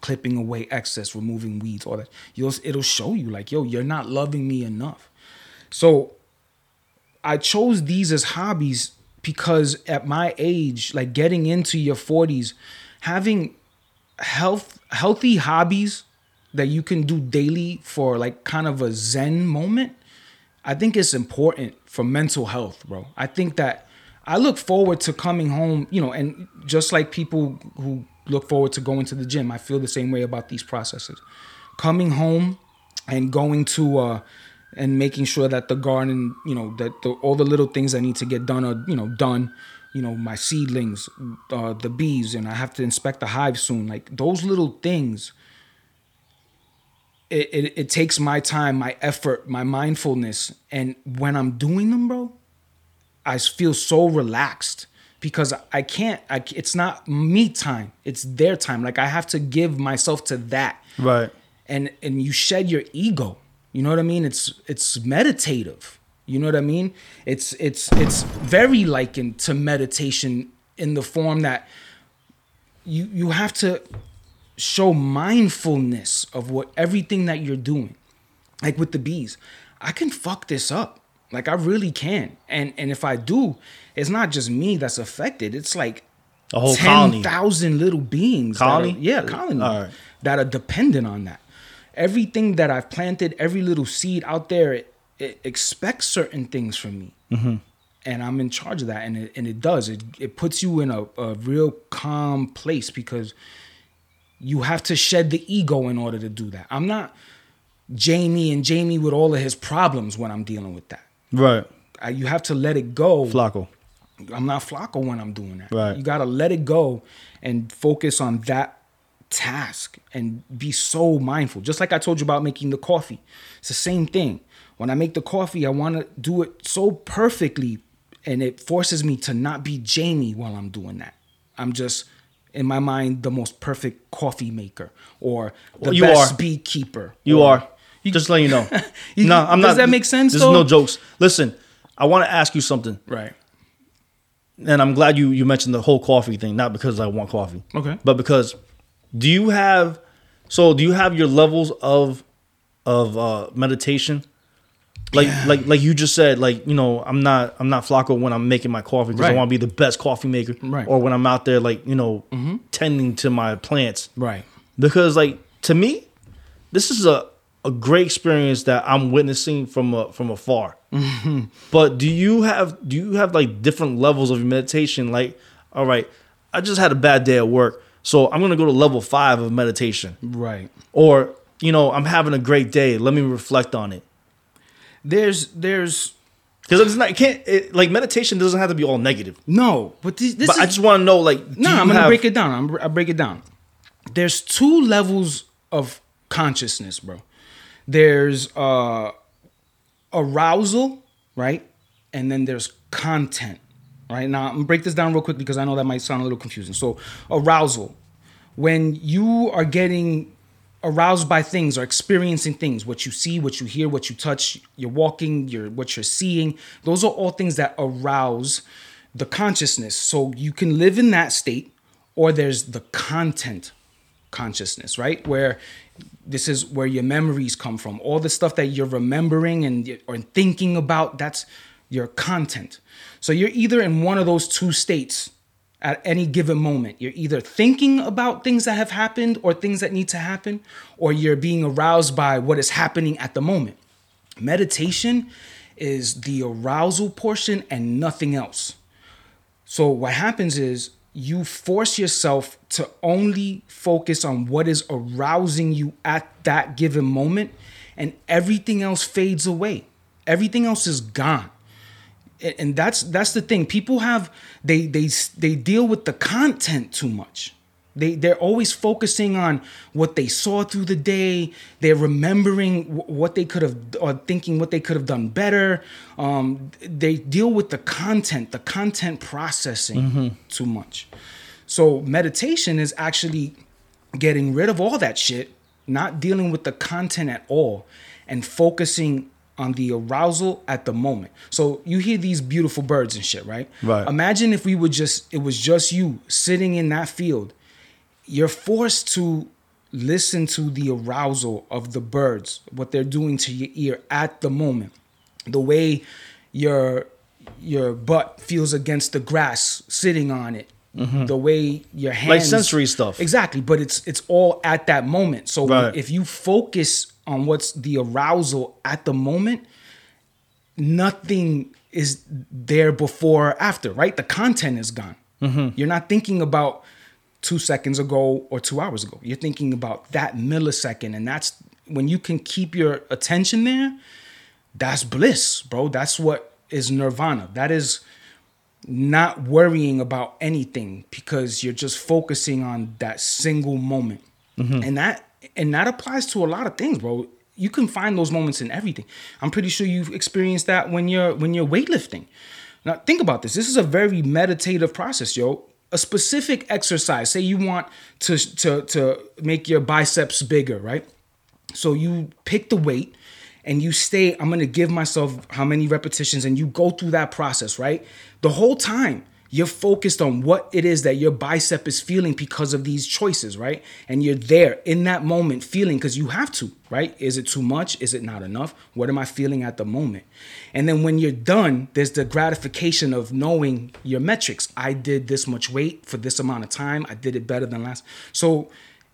clipping away excess, removing weeds, all that, you'll it'll show you like, yo, you're not loving me enough. So I chose these as hobbies because at my age, like getting into your 40s, having health healthy hobbies that you can do daily for like kind of a zen moment, I think it's important for mental health, bro. I think that I look forward to coming home, you know, and just like people who look forward to going to the gym, I feel the same way about these processes. Coming home and going to uh and making sure that the garden, you know, that the, all the little things that need to get done are, you know, done. You know, my seedlings, uh, the bees, and I have to inspect the hive soon. Like those little things, it, it, it takes my time, my effort, my mindfulness, and when I'm doing them, bro, I feel so relaxed because I can't. I, it's not me time; it's their time. Like I have to give myself to that, Right. and and you shed your ego. You know what I mean? It's it's meditative. You know what I mean? It's it's it's very likened to meditation in the form that you you have to show mindfulness of what everything that you're doing. Like with the bees, I can fuck this up. Like I really can't. And and if I do, it's not just me that's affected. It's like A whole colony. ten thousand little beings. that are- Colony? yeah, colony. Right. That are dependent on that. Everything that I've planted, every little seed out there, it, it expects certain things from me. Mm-hmm. And I'm in charge of that. And it, and it does. It, it puts you in a, a real calm place because you have to shed the ego in order to do that. I'm not Jamie and Jamie with all of his problems when I'm dealing with that. Right. I, you have to let it go. Flacco. I'm not Flacco when I'm doing that. Right. You gotta let it go and focus on that task and be so mindful. Just like I told you about making the coffee. It's the same thing. When I make the coffee, I wanna do it so perfectly and it forces me to not be Jamie while I'm doing that. I'm just in my mind the most perfect coffee maker or the You best are. beekeeper. You or- are. Just letting you know. You- no, I'm does not. that make sense, is no jokes. Listen, I want to ask you something, Right. and I'm glad you you mentioned the whole coffee thing, not because I want coffee, Okay. but because do you have so do you have your levels of of uh meditation? Like like like you just said, like you know, I'm not I'm not Flacco when I'm making my coffee because I want to be the best coffee maker, Right. Or when I'm out there, like you know, tending to my plants, Right. because like to me this is a, a great experience that i'm witnessing from a, from afar but do you have do you have like different levels of meditation like all right i just had a bad day at work so i'm gonna go to level five of meditation Right. or you know i'm having a great day let me reflect on it There's there's because it's not it can't it, like meditation doesn't have to be all negative no, but this, this but is i just want to know like No, I'm gonna have- break it down. I'm, I'll break it down. There's two levels of consciousness, bro. There's uh, arousal, right, and then there's content, right. Now I'm gonna break this down real quick because I know that might sound a little confusing. So arousal, when you are getting aroused by things or experiencing things what you see what you hear what you touch you're walking you're what you're seeing those are all things that arouse the consciousness so you can live in that state or there's the content consciousness right where this is where your memories come from all the stuff that you're remembering and or thinking about that's your content so you're either in one of those two states at any given moment. You're either thinking about things that have happened or things that need to happen, or you're being aroused by what is happening at the moment. Meditation is the arousal portion and nothing else. So, what happens is you force yourself to only focus on what is arousing you at that given moment, and everything else fades away. Everything else is gone. And- that's that's the thing. People have they they they deal with the content too much they they're always focusing on what they saw through the day they're remembering wh- what they could have or thinking what they could have done better um, they deal with the content the content processing too much so meditation is actually getting rid of all that shit not dealing with the content at all and focusing on the arousal at the moment. So you hear these beautiful birds and shit, right? Right. Imagine if we would just it was just you sitting in that field. You're forced to listen to the arousal of the birds, what they're doing to your ear at the moment. The way your your butt feels against the grass sitting on it. Mm-hmm. The way your hands like sensory stuff. Exactly, but it's it's all at that moment. So Right. if you focus on what's the arousal at the moment, nothing is there before or after, right? The content is gone. Mm-hmm. You're not thinking about two seconds ago or two hours ago. You're thinking about that millisecond. And that's when you can keep your attention there, that's bliss, bro. That's what is nirvana. That is not worrying about anything because you're just focusing on that single moment. Mm-hmm. And that and that applies to a lot of things, bro. You can find those moments in everything. I'm pretty sure you've experienced that when you're when you're weightlifting. Now think about this. This is a very meditative process, yo. A specific exercise. Say you want to to to make your biceps bigger, right? So you pick the weight and you stay, I'm gonna give myself how many repetitions, and you go through that process, right? The whole time you're focused on what it is that your bicep is feeling because of these choices, right? And you're there in that moment feeling because you have to, right? Is it too much? Is it not enough? What am I feeling at the moment? And then when you're done, there's the gratification of knowing your metrics. I did this much weight for this amount of time. I did it better than last. So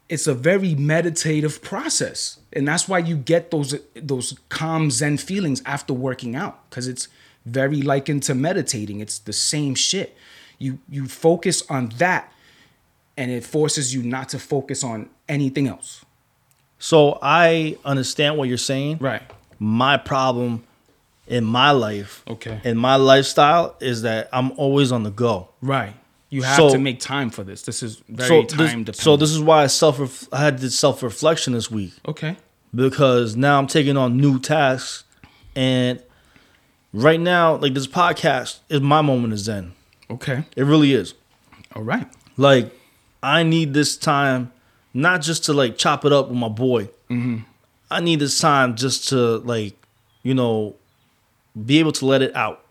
it's a very meditative process and that's why you get those those calm zen feelings after working out because it's very likened to meditating. It's the same shit. You you focus on that and it forces you not to focus on anything else. So I understand what you're saying. right. My problem in my life, Okay. in my lifestyle, is that I'm always on the go. right. You have So- to make time for this. This is very So time this, dependent. so this is why I self I had this self reflection this week. Okay. Because now I'm taking on new tasks, and right now, like this podcast is my moment of zen. okay It really is. all right Like I need this time, not just to like chop it up with my boy. Mm-hmm. I need this time just to like, you know, be able to let it out.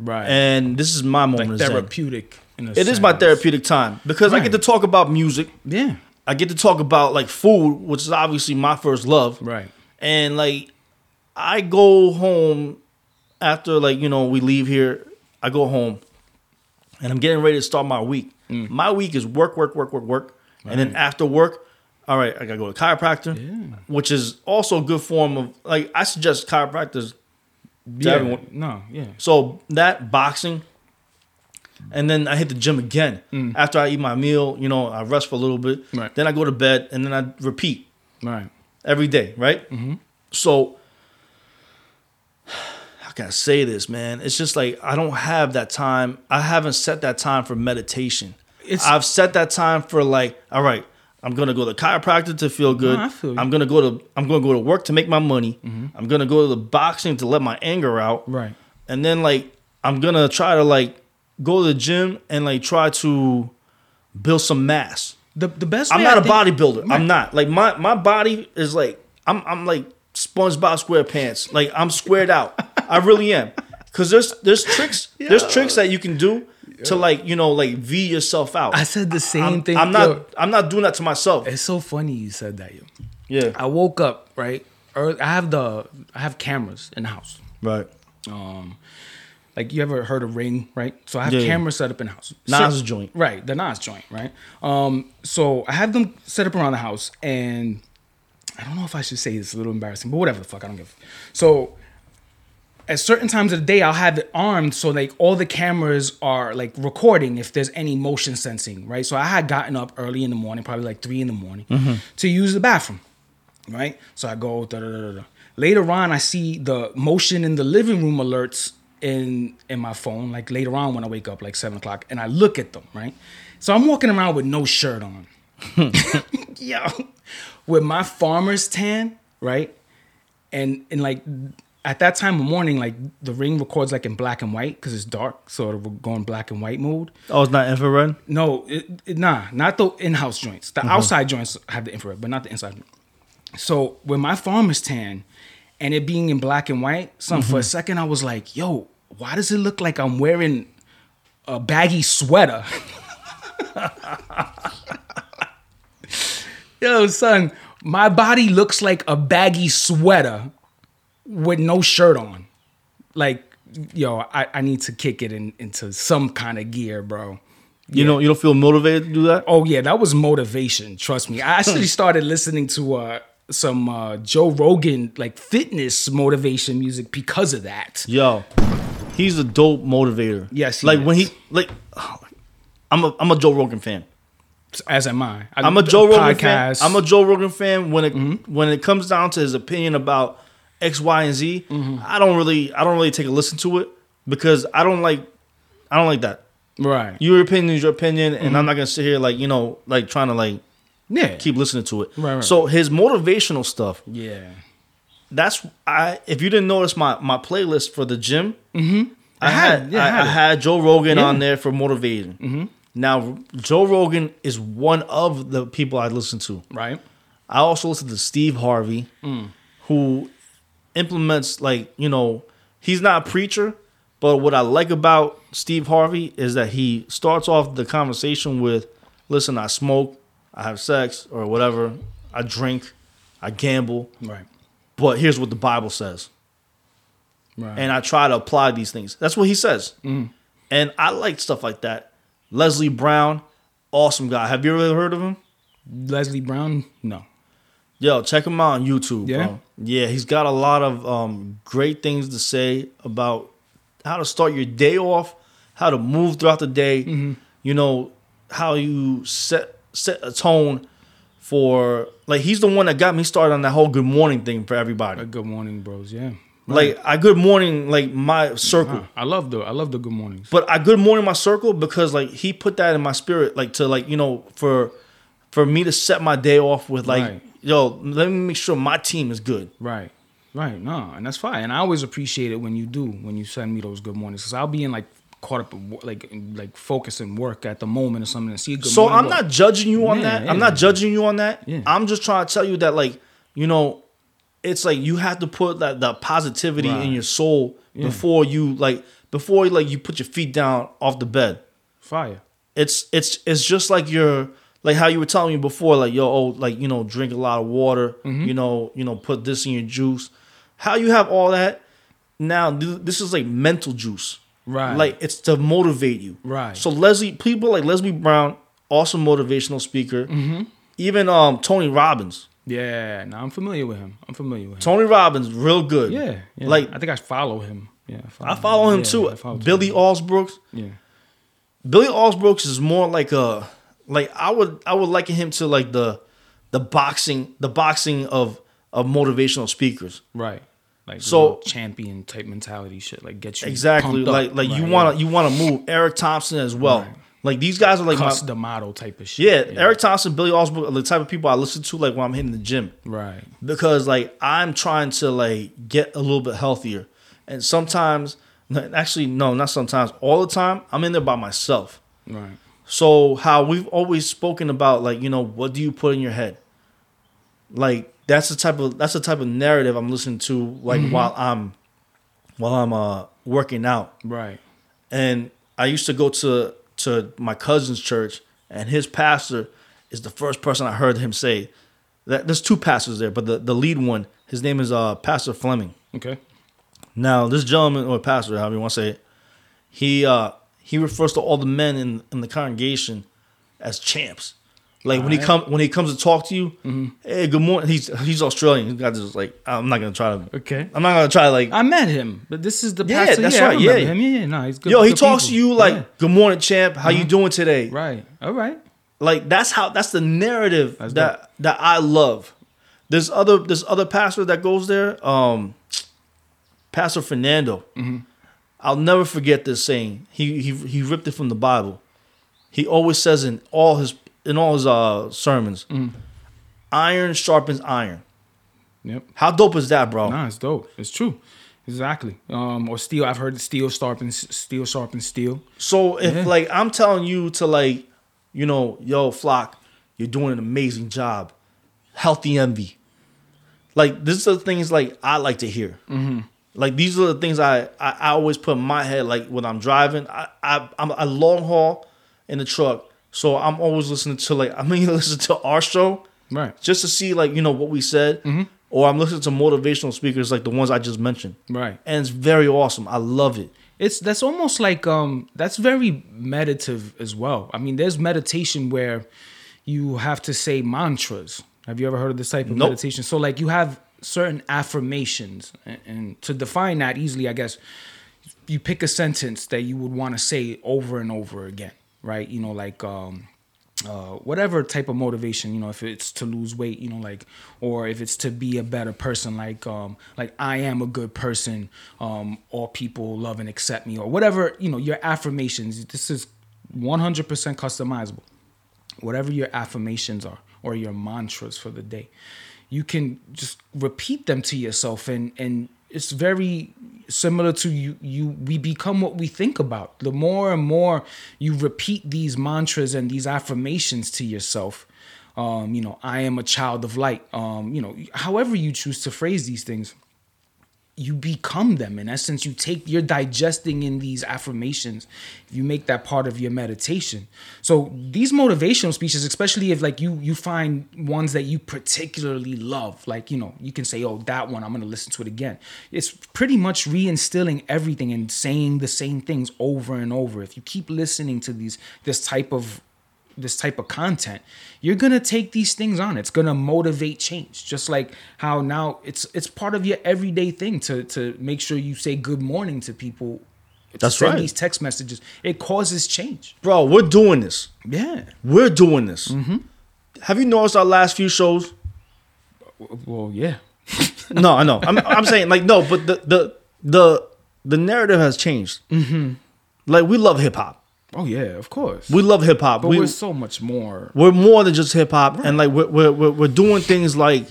right And this is my moment like of zen. therapeutic in a It is my therapeutic time because I get to talk about music. yeah I get to talk about like food, which is obviously my first love. right And like I go home after like, you know, we leave here, I go home and I'm getting ready to start my week. Mm. My week is work, work, work, work, work. And then after work, all right, I gotta go to chiropractor, which is also a good form of like I suggest chiropractors to yeah everyone. no yeah So that boxing, and then I hit the gym again. After I eat my meal, you know, I rest for a little bit. Mm. Right. Then I go to bed, and then I repeat right every day, right? Mm-hmm. So I say this, man? It's just like I don't have that time. I haven't set that time for meditation. It's- I've set that time for like, all right, I'm gonna go to chiropractor to feel good. I feel. Mm-hmm. I'm gonna go to I'm gonna go to work to make my money. I'm gonna go to the boxing to let my anger out. right And then like I'm gonna try to like go to the gym and like try to build some mass. the, the best I'm not I a think- bodybuilder. Right. I'm not. Like my my body is like I'm I'm like SpongeBob SquarePants. Like I'm squared out. I really am. Cause there's there's tricks there's tricks that you can do to like you know like V yourself out. I said the same I'm, thing. I'm not yo. I'm not doing that to myself. It's so funny you said that, yo. Yeah. I woke up right. Early, I have the I have cameras in the house. Right. Um, like you ever heard of Ring, right? So I have Yeah, yeah. cameras set up in the house. Nas So- joint. right? The Nas joint, right? Um, so I have them set up around the house, and I don't know if I should say this. It's a little embarrassing, but whatever the fuck, I don't give. So at certain times of the day, I'll have it armed so like all the cameras are like recording if there's any motion sensing, right? So I had gotten up early in the morning, probably like three in the morning, to use the bathroom, right? So I go da da. da. Later on, I see the motion in the living room alerts in in my phone. Like later on when I wake up, like seven o'clock, and I look at them, right? So I'm walking around with no shirt on, yo, with my farmer's tan, right? and and like at that time of morning, like the ring records like in black and white because it's dark, so it'll go in black and white mode. Oh, it's not infrared. No, it, it- nah, not the in-house joints. The mm-hmm. outside joints have the infrared, but not the inside. So with my farmer's tan, and it being in black and white, some for a mm-hmm. second I was like, yo, why does it look like I'm wearing a baggy sweater? yo, son, my body looks like a baggy sweater with no shirt on. Like, yo, I, I need to kick it in, into some kind of gear, bro. You know, you don't feel motivated to do that. Oh yeah, that was motivation. Trust me. I actually started listening to uh, some uh, Joe Rogan like fitness motivation music because of that. Yo, he's a dope motivator. Yes, like when he like, I'm a I'm a Joe Rogan fan. As am I. I I'm a Joe Rogan fan. I'm a Joe Rogan fan when it Mm-hmm. when it comes down to his opinion about X, Y, and Z. Mm-hmm. I don't really I don't really take a listen to it because I don't like I don't like that. right. Your opinion is your opinion, and Mm-hmm. I'm not gonna sit here like you know like trying to like yeah. keep listening to it. Right, right. So his motivational stuff. yeah. That's I. If you didn't notice my my playlist for the gym, mm-hmm. I, had- had, yeah, I I, had Joe Rogan Yeah. on there for motivating. Mm-hmm. Now Joe Rogan is one of the people I listen to. Right. I also listen to Steve Harvey, Mm. who implements like you know he's not a preacher, but what I like about Steve Harvey is that he starts off the conversation with, "Listen, I smoke, I have sex, or whatever, I drink, I gamble, Right. but here's what the Bible says." Right. and I try to apply these things. That's what he says. Mm. And I like stuff like that. Leslie Brown, awesome guy. Have you ever heard of him? Leslie Brown? No. Yo, check him out on YouTube, Yeah? bro. Yeah, he's got a lot of um, great things to say about how to start your day off, how to move throughout the day. Mm-hmm. You know how you set set a tone for like he's the one that got me started on that whole good morning thing for everybody. Good morning, bros. Yeah. Like I good morning like my circle. I love the I love the good mornings. But I good morning my circle because like he put that in my spirit, like to like you know for for me to set my day off with like Right. Yo, let me make sure my team is good. Right. Right. No, and that's fine. And I always appreciate it when you do when you send me those good mornings because I'll be in like caught up in, like in, like focusing work at the moment or something and see a good So. I'm not judging you on Yeah, that. yeah. I'm not judging you on that. Yeah. I'm just trying to tell you that like you know, it's like you have to put that that positivity Right. in your soul before you like before like you put your feet down off the bed. fire. it's it's it's just like you're like how you were telling me before like yo oh like you know drink a lot of water Mm-hmm. you know you know put this in your juice how you have all that now th- this is like mental juice Right. like it's to motivate you Right. so leslie people like leslie brown awesome motivational speaker Mm-hmm. even um tony robbins Yeah. No, I'm familiar with him. I'm familiar with him. tony robbins real good Yeah. yeah. like I think I follow him. Yeah. i follow him Yeah, too follow billy him. alsbrooks Yeah. Billy Alsbrooks is more like a like I would I would liken him to like the the boxing the boxing of of motivational speakers. Right. Like So- champion type mentality shit. Like get you Exactly. Like like you Right, want yeah. to you want to move Eric Thompson as well. Right. Like these guys are like my, the model type of shit. yeah, Eric Thompson, Billy Osborne are the type of people I listen to like when I'm hitting the gym Right. because like I'm trying to like get a little bit healthier. And sometimes actually no, not sometimes, all the time I'm in there by myself. Right. So how we've always spoken about like, you know, what do you put in your head? Like that's the type of that's the type of narrative I'm listening to like while I'm while I'm uh working out. Right. And I used to go to to my cousin's church and his pastor is the first person I heard him say that there's two pastors there, but the, the lead one, his name is uh Pastor Fleming. Okay. Now, this gentleman or pastor, however you want to say it, he uh he refers to all the men in, in the congregation as champs. Like when he Alright. come when he comes to talk to you, hey, good morning. He's he's Australian. He's got this like I'm not gonna try to Okay. I'm not gonna try to like I met him, but this is the Yeah, pastor. that's yeah, right, yeah. Him. Yeah, yeah, no, he's good. yo, he good talks to you like Yeah. good morning, champ. How you doing today? Right. All right. Like that's how that's the narrative That's that that I love. There's other there's other pastor that goes there. Um, Pastor Fernando. Mm-hmm. I'll never forget this saying. He he he ripped it from the Bible. He always says in all his in all his uh sermons, Mm-hmm. iron sharpens iron. Yep. How dope is that, bro? Nah, it's dope. It's true. Exactly. Um, or steel. I've heard steel sharpens steel sharpens steel. So if Yeah. like I'm telling you to like, you know, yo, flock, you're doing an amazing job. Healthy envy. Like this is the things like I like to hear. Mm-hmm. Like these are the things I, I I always put in my head. Like when I'm driving, I, I I'm a long haul in the truck, so I'm always listening to like I mean listen to our show, Right. just to see like you know what we said, Mm-hmm. or I'm listening to motivational speakers like the ones I just mentioned, Right. and it's very awesome. I love it. It's that's almost like um that's very meditative as well. I mean, there's meditation where you have to say mantras. Have you ever heard of this type of Nope. meditation? So like you have certain affirmations, and, and to define that easily, I guess you pick a sentence that you would want to say over and over again, right? You know, like um uh, whatever type of motivation, you know, if it's to lose weight, you know, like, or if it's to be a better person, like, um, like I am a good person, um, all people love and accept me, or whatever, you know, your affirmations. This is 100% customizable. Whatever your affirmations are, or your mantras for the day, you can just repeat them to yourself, and and it's very similar to you you we become what we think about. The more and more you repeat these mantras and these affirmations to yourself um you know i am a child of light um you know however you choose to phrase these things you become them. In essence you take you're digesting in these affirmations. You make that part of your meditation. So these motivational speeches especially if like you you find ones that you particularly love like you know you can say oh that one i'm going to listen to it again. It's pretty much reinstilling everything and saying the same things over and over. If you keep listening to these this type of this type of content you're gonna take these things on it's gonna motivate change just like how now it's it's part of your everyday thing to to make sure you say good morning to people to That's send right. these text messages it causes change Bro, we're doing this. yeah We're doing this. Mm-hmm. Have you noticed our last few shows? well yeah No, I know. I'm, I'm saying like no, but the the the the narrative has changed. Mm-hmm. Like we love hip hop. Oh yeah of course We love hip hop. but We we're so much more we're more than just hip hop, and like we're, we're we're we're doing things like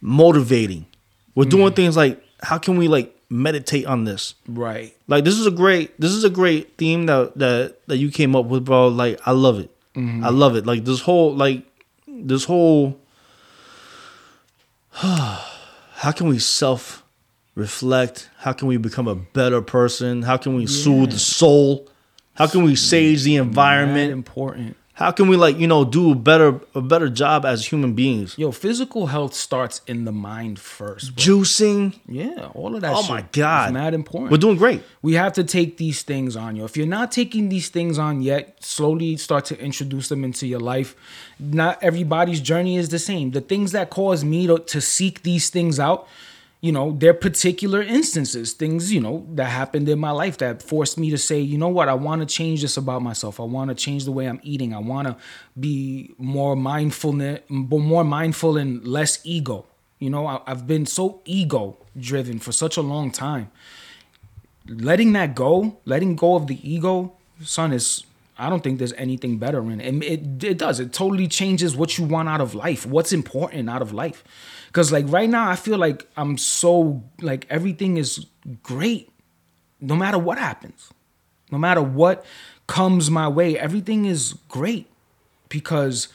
motivating. We're doing mm. things like how can we like meditate on this? right Like this is a great this is a great theme that that that you came up with, bro. Like I love it. Mm-hmm. I love it. Like this whole like this whole how can we self reflect? How can we become a better person? How can we soothe the soul? How can we sage the Mad environment? important How can we like, you know, do a better a better job as human beings? yo physical health starts in the mind first bro. Juicing. yeah all of that Oh my is God. mad important We're doing great. we have to take these things on you. If you're not taking these things on yet, slowly start to introduce them into your life. Not everybody's journey is the same. The things that cause me to, to seek these things out, you know, they're particular instances, things, you know, that happened in my life that forced me to say, you know what, I want to change this about myself. I want to change the way I'm eating. I want to be more mindfulness, more mindful and less ego. You know, I've been so ego driven for such a long time letting that go, letting go of the ego, son, is I don't think there's anything better in it. And it it does. It totally changes what you want out of life, what's important out of life. Cause like right now, I feel like I'm so like everything is great, no matter what happens, no matter what comes my way, everything is great because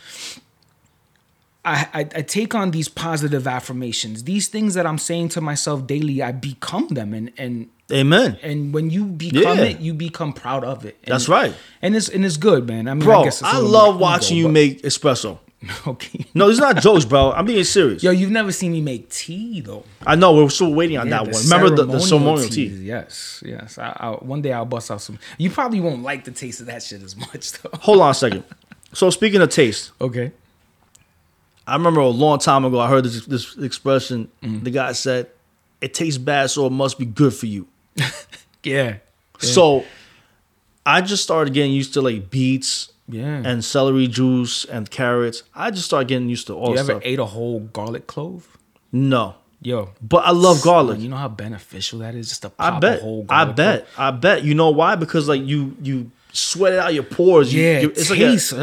I, I, I take on these positive affirmations, these things that I'm saying to myself daily. I become them, and and Amen. and when you become Yeah. it, you become proud of it. And- That's right. and it's and it's good, man. I mean, Bro, I, guess it's a I love watching ego, you make espresso. But- okay. No, it's not jokes, bro. I'm being serious. Yo, you've never seen me make tea though. I know we're still waiting on Yeah, that one. Remember the, the ceremonial tea. Yes, yes. I, I, one day I'll bust out some. You probably won't like the taste of that shit as much though. Hold on a second. So speaking of taste, Okay. I remember a long time ago I heard this this expression. Mm. The guy said, "It tastes bad, so it must be good for you." Yeah. So I just started getting used to like beets Yeah. and celery juice and carrots. I just started getting used to all you ever stuff. ate a whole garlic clove? no, Yo. but I love garlic. You know how beneficial that is just to pop I a bet. whole I bet. clove? I bet. You know why? Because like you you sweat it out your pores. You, Yeah, you, it it's like a- tastes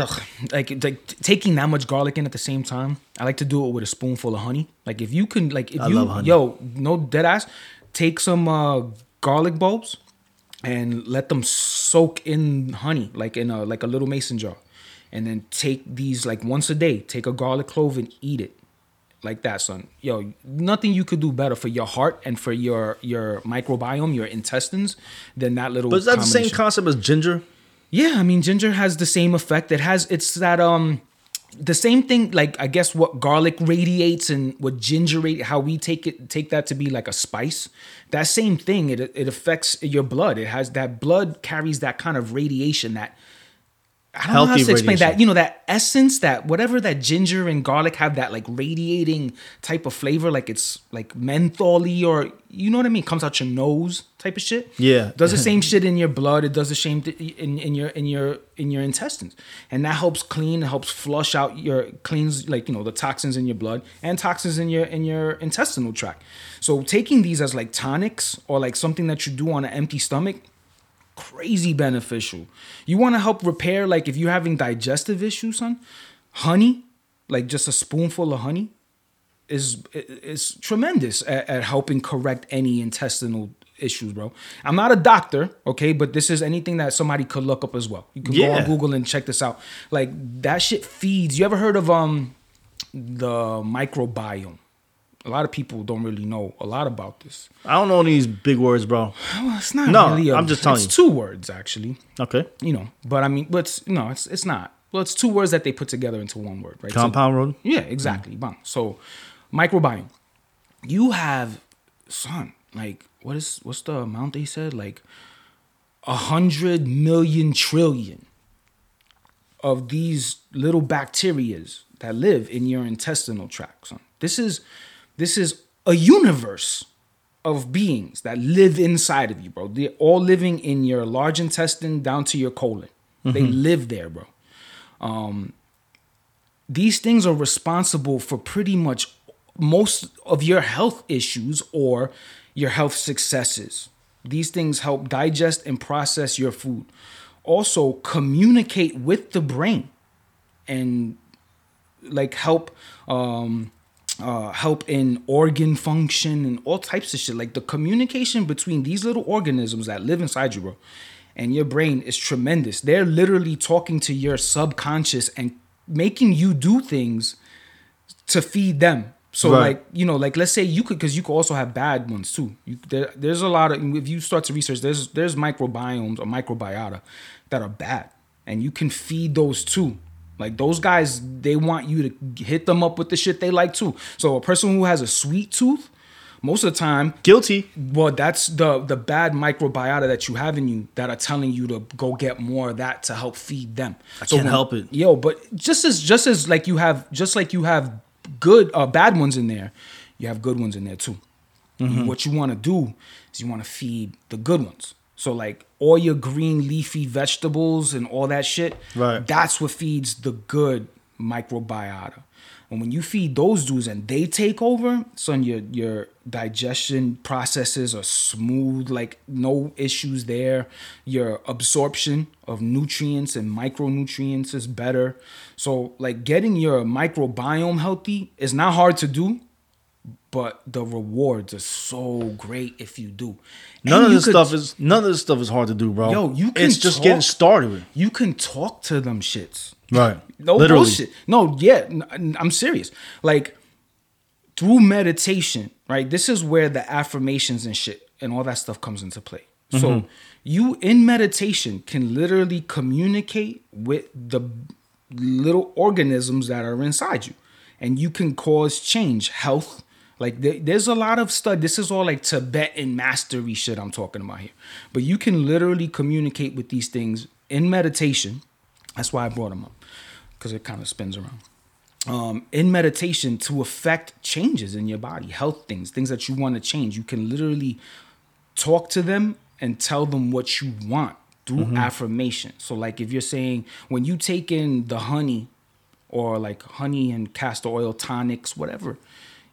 like like taking that much garlic in at the same time. I like to do it with a spoonful of honey. Like if you can, like if I you, love honey. yo, no dead ass, take some uh, garlic bulbs and let them soak in honey, like in a like a little mason jar, and then take these like once a day. Take a garlic clove and eat it. like that, son. Yo, nothing you could do better for your heart and for your your microbiome, your intestines, than that little. But is that the same concept as ginger? Yeah, I mean ginger has the same effect. It has it's that um the same thing like I guess what garlic radiates and what ginger how we take it take that to be like a spice. That same thing it it affects your blood. It has that blood carries that kind of radiation that I don't know how to explain that. You know that essence, that whatever that ginger and garlic have, that like radiating type of flavor, like it's like mentholy or you know what I mean, comes out your nose type of shit. Yeah. does the same shit in your blood. It does the same th- in in your in your in your intestines, and that helps clean. It helps flush out your cleans like you know the toxins in your blood and toxins in your in your intestinal tract. So taking these as like tonics or like something that you do on an empty stomach crazy beneficial. You want to help repair, like if you're having digestive issues, son, honey, like just a spoonful of honey, is is tremendous at, at helping correct any intestinal issues, bro. I'm not a doctor, okay, but this is anything that somebody could look up as well. You can go on Google and check this out. Like that shit feeds. You ever heard of um the microbiome? A lot of people don't really know a lot about this. I don't know these big words, bro. Well, it's not No, really. i I'm just telling it's you. two words actually Okay. you know but i mean but it's, no it's it's not well it's two words that they put together into one word right So- Compound road. yeah exactly mm. Bang. so microbiome you have son like what is what's the amount they said like a hundred million trillion of these little bacterias that live in your intestinal tract son this is this is a universe of beings that live inside of you, bro. They're all living in your large intestine down to your colon. They live there, bro. Um, these things are responsible for pretty much most of your health issues or your health successes. These things help digest and process your food. Also, communicate with the brain and like help um uh help in organ function and all types of shit. Like the communication between these little organisms that live inside you bro and your brain is tremendous. They're literally talking to your subconscious and making you do things to feed them. So Right. like you know like let's say you could because you could also have bad ones too. You, there, there's a lot of if you start to research there's there's microbiomes or microbiota that are bad and you can feed those too like those guys they want you to hit them up with the shit they like too so a person who has a sweet tooth most of the time Guilty. well that's the the bad microbiota that you have in you that are telling you to go get more of that to help feed them i can't help it. yo but just as just as like you have just like you have good uh bad ones in there you have good ones in there too Mm-hmm. what you want to do is you want to feed the good ones so like all your green leafy vegetables and all that shit Right. that's what feeds the good microbiota. And when you feed those dudes and they take over son your your digestion processes are smooth like no issues there. Your absorption of nutrients and micronutrients is better. So like getting your microbiome healthy is not hard to do but the rewards are so great if you do None And of this could- stuff is none of this stuff is hard to do, bro. Yo, you can it's just talk- getting started you can talk to them shits Right. no Literally. bullshit. No, yeah, I'm serious. Like through meditation, right? This is where the affirmations and shit and all that stuff comes into play. So mm-hmm. you in meditation can literally communicate with the little organisms that are inside you, and you can cause change, health. Like there- there's a lot of stuff. This is all like Tibetan mastery shit I'm talking about here. But you can literally communicate with these things in meditation. That's why I brought them up because it kind of spins around. Um, in meditation to affect changes in your body, health things, things that you want to change. You can literally talk to them and tell them what you want through affirmation. So, like if you're saying when you take in the honey or like honey and castor oil tonics, whatever,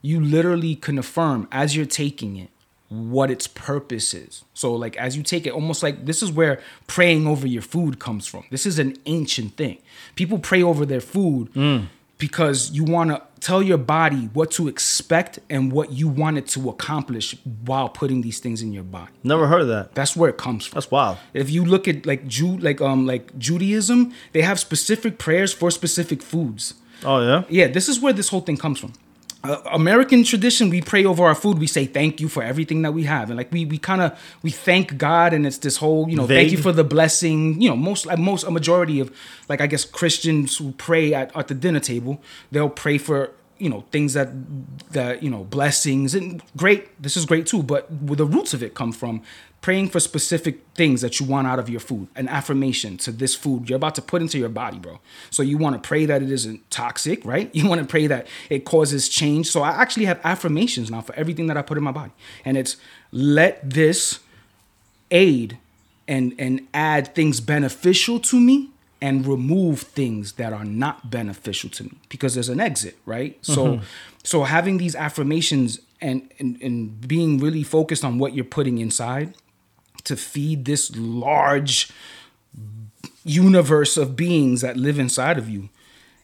you literally can affirm as you're taking it what its purpose is. So, like as you take it, almost like this is where praying over your food comes from. This is an ancient thing. People pray over their food because you want to tell your body what to expect and what you want it to accomplish while putting these things in your body. Never heard of that. That's where it comes from. That's wild. If you look at like Jew, like um, like Judaism, they have specific prayers for specific foods. Oh yeah. Yeah, this is where this whole thing comes from. Uh, American tradition, we pray over our food. We say thank you for everything that we have, and like we we kind of we thank God, and it's this whole you know thank you for the blessing. You know, most like most a majority of like I guess Christians who pray at, at the dinner table, they'll pray for you know things that that you know blessings and great. This is great too, but where the roots of it come from praying for specific things that you want out of your food, an affirmation to this food you're about to put into your body, bro. So you want to pray that it isn't toxic, right? You want to pray that it causes change. So I actually have affirmations now for everything that I put in my body. And it's let this aid and and add things beneficial to me and remove things that are not beneficial to me because there's an exit right so mm-hmm. so having these affirmations and, and and being really focused on what you're putting inside to feed this large universe of beings that live inside of you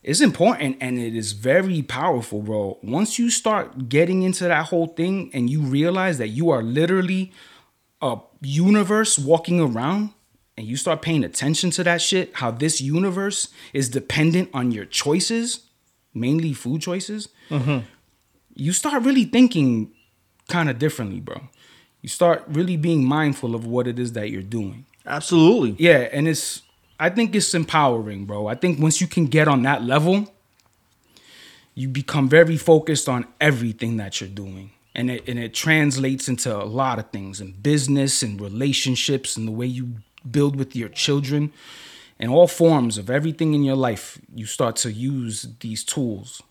is important and it is very powerful, bro. Once you start getting into that whole thing and you realize that you are literally a universe walking around and you start paying attention to that shit, how this universe is dependent on your choices, mainly food choices, mm-hmm. you start really thinking kind of differently, bro. You start really being mindful of what it is that you're doing. Absolutely. Yeah, and it's I think it's empowering, bro. I think once you can get on that level, you become very focused on everything that you're doing. And it and it translates into a lot of things in business and relationships and the way you build with your children and all forms of everything in your life. You start to use these tools.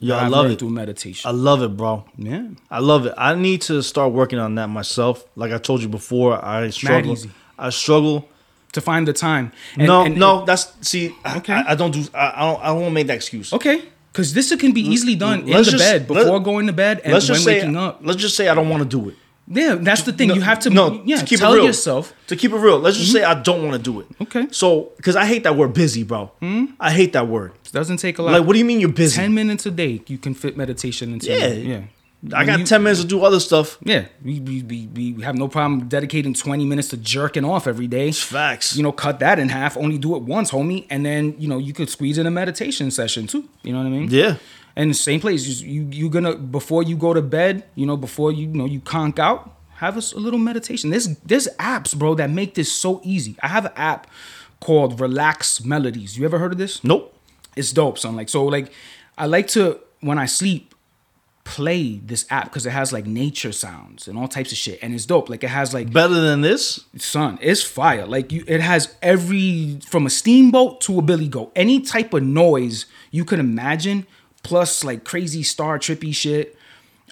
Yeah, I love it. through meditation. I love it, bro. yeah. I love it. I need to start working on that myself. Like I told you before, I struggle. easy. I struggle. To find the time. And- no, and- no, that's see. Okay. I, I don't do. I, I don't. I won't make that excuse. Okay. Because this can be easily done in Let's the just- bed let- before going to bed and Let's when just say. waking up. Let's just say I don't want to do it. Yeah, that's the thing. No, you have to no. yeah, to keep tell it real. yourself. To keep it real, let's just mm-hmm. say I don't want to do it. Okay. So, because I hate that word busy, bro. Mm-hmm. I hate that word. It doesn't take a lot. Like, what do you mean you're busy? Ten minutes a day, you can fit meditation into. Yeah. yeah. I When got you- ten minutes to do other stuff. Yeah, we, we, we, we have no problem dedicating 20 minutes to jerking off every day. Facts. You know, cut that in half. Only do it once, homie. And then, you know, you could squeeze in a meditation session too. You know what I mean? Yeah. And the same place, you you gonna before you go to bed, you know, before you, you know you conk out, have a little meditation. There's there's apps, bro, that make this so easy. I have an app called Relax Melodies. You ever heard of this? Nope. It's dope, son. Like so, like I like to when I sleep play this app because it has like nature sounds and all types of shit, and it's dope. Like it has like Better than this? son, it's fire. Like you, it has every from a steamboat to a billy goat, any type of noise you can imagine, plus like crazy star trippy shit.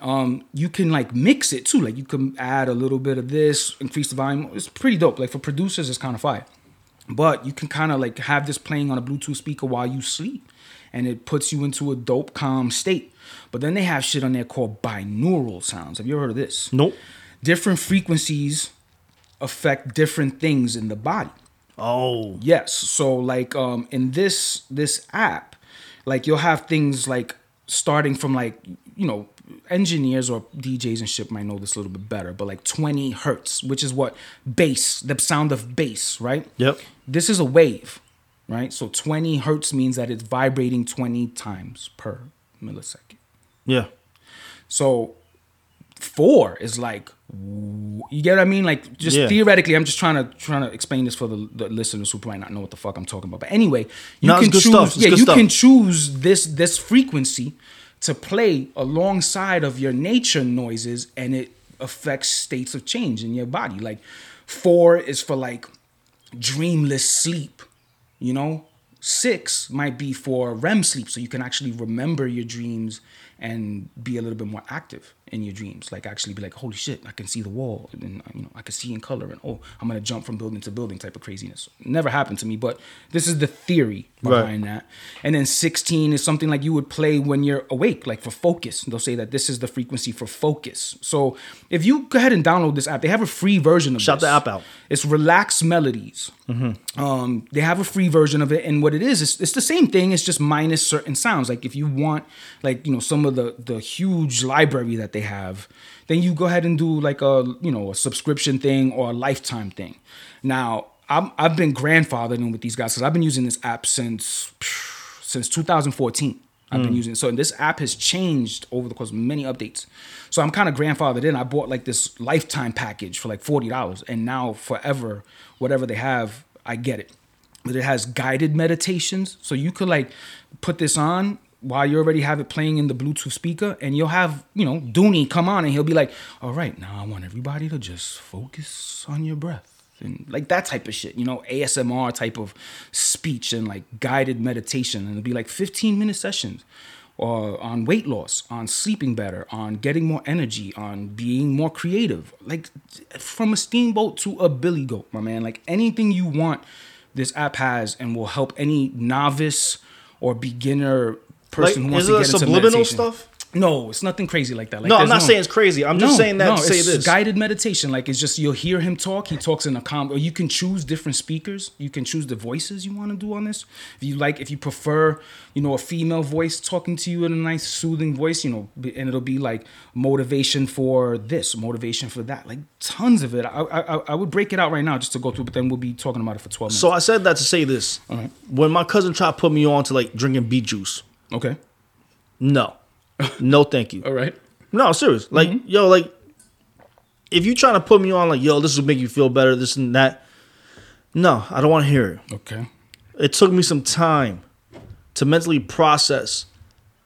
Um, you can like mix it too. Like you can add a little bit of this, increase the volume. It's pretty dope. Like for producers, it's kind of fire. But you can kind of like have this playing on a Bluetooth speaker while you sleep, and it puts you into a dope, calm state. But then they have shit on there called binaural sounds. Have you ever heard of this? Nope. different frequencies affect different things in the body. Oh. Yes. So like um in this this app, like you'll have things like starting from like you know engineers or DJs and shit might know this a little bit better, but like 20 hertz, which is what bass, the sound of bass, right? Yep. This is a wave, right? So 20 hertz means that it's vibrating 20 times per millisecond. Yeah. So four is like you get what I mean? Like just Yeah. theoretically, I'm just trying to trying to explain this for the, the listeners who might not know what the fuck I'm talking about. But anyway, you No, can choose. Yeah, you stuff. can choose this this frequency to play alongside of your nature noises, and it affects states of change in your body. Like four is for like dreamless sleep, you know. Six might be for REM sleep, so you can actually remember your dreams and be a little bit more active in your dreams. Like actually be like, holy shit, I can see the wall, and you know I can see in color, and oh, I'm gonna jump from building to building type of craziness. Never happened to me, but this is the theory Right. behind that. And then 16 is something like you would play when you're awake, like for focus. They'll say that this is the frequency for focus. So if you go ahead and download this app, they have a free version of Shout this. the app out. It's Relax Melodies. Um, they have a free version of it, and what it is, is it's the same thing. It's just minus certain sounds. Like if you want, like you know, some of the the huge library that they have, then you go ahead and do like a you know a subscription thing or a lifetime thing. Now I'm, I've been grandfathering with these guys because I've been using this app since since 2014. I've been mm. using. it. So this app has changed over the course of many updates. So I'm kind of grandfathered in. I bought like this lifetime package for like forty dollars, and now forever, whatever they have, I get it. But it has guided meditations, so you could like put this on while you already have it playing in the Bluetooth speaker, and you'll have you know Dooney come on, and he'll be like, "All right, now I want everybody to just focus on your breath." and like that type of shit, you know, ASMR type of speech and like guided meditation, and it'll be like 15 minute sessions. Or on weight loss, on sleeping better, on getting more energy, on being more creative. Like from a steamboat to a billy goat, my man. Like anything you want, this app has and will help any novice or beginner person Like, who wants is to it get into subliminal meditation. stuff? No, it's nothing crazy like that. Like, No, I'm not saying it's crazy. I'm just saying that to say it's this. guided meditation. Like it's just you'll hear him talk. He talks in a calm. Or you can choose different speakers. You can choose the voices you want to do on this. If you like, if you prefer, you know, a female voice talking to you in a nice soothing voice, you know, and it'll be like motivation for this, motivation for that. Like tons of it. I I, I would break it out right now just to go through, but then we'll be talking about it for twelve minutes. So I said that to say this. right. When my cousin tried to put me on to like drinking beet juice, okay. no, no, thank you. All right. No, serious. Like, Mm-hmm. yo, like, if you trying to put me on, like, yo, this will make you feel better, this and that. No, I don't want to hear it. Okay. It took me some time to mentally process.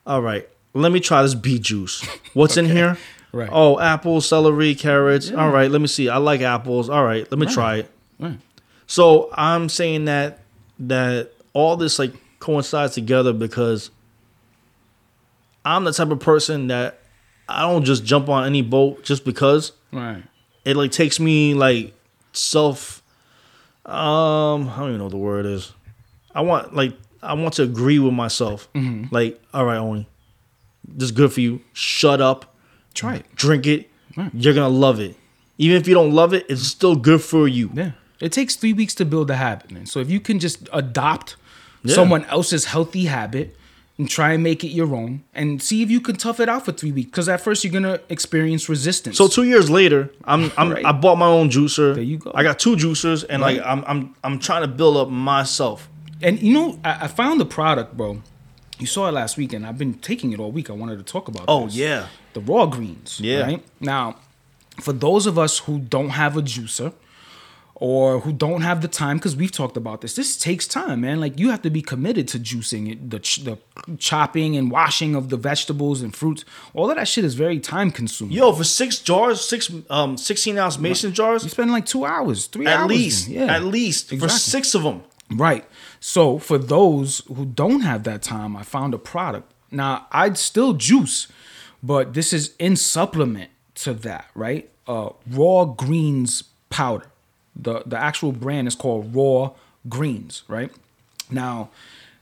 All right, let me try this beet juice. What's in here? Right. Oh, apples, celery, carrots. All right, let me see. I like apples. All right, let me try it. Right. So I'm saying that that all this like coincides together because I'm the type of person that I don't just jump on any boat just because Right. it like takes me like self um I don't even know what the word is. I want like I want to agree with myself. Like, all right, Oni, this is good for you. Shut up, Try it. drink it. Right. You're gonna love it. Even if you don't love it, it's still good for you. Yeah. It takes three weeks to build a habit, man. So if you can just adopt Yeah. someone else's healthy habit and try and make it your own and see if you can tough it out for three weeks. Because at first you're gonna experience resistance. So two years later, I'm I'm Right. I bought my own juicer. There you go. I got two juicers, and like I'm I'm I'm trying to build up myself. and you know, I, I found the product, bro. You saw it last week, and I've been taking it all week. I wanted to talk about. Oh, this. yeah. the raw greens. Yeah. Right now, for those of us who don't have a juicer or who don't have the time, because we've talked about this, this takes time, man. Like you have to be committed to juicing it, the ch- the chopping and washing of the vegetables and fruits. All of that shit is very time consuming. Yo, for six jars, six um sixteen ounce mason jars, you spend like two hours, three at hours. least, yeah, at least for six of them. Right. So for those who don't have that time, I found a product. Now I'd still juice, but this is in supplement to that, right? Uh, raw greens powder. The the actual brand is called Raw Greens, right? Now,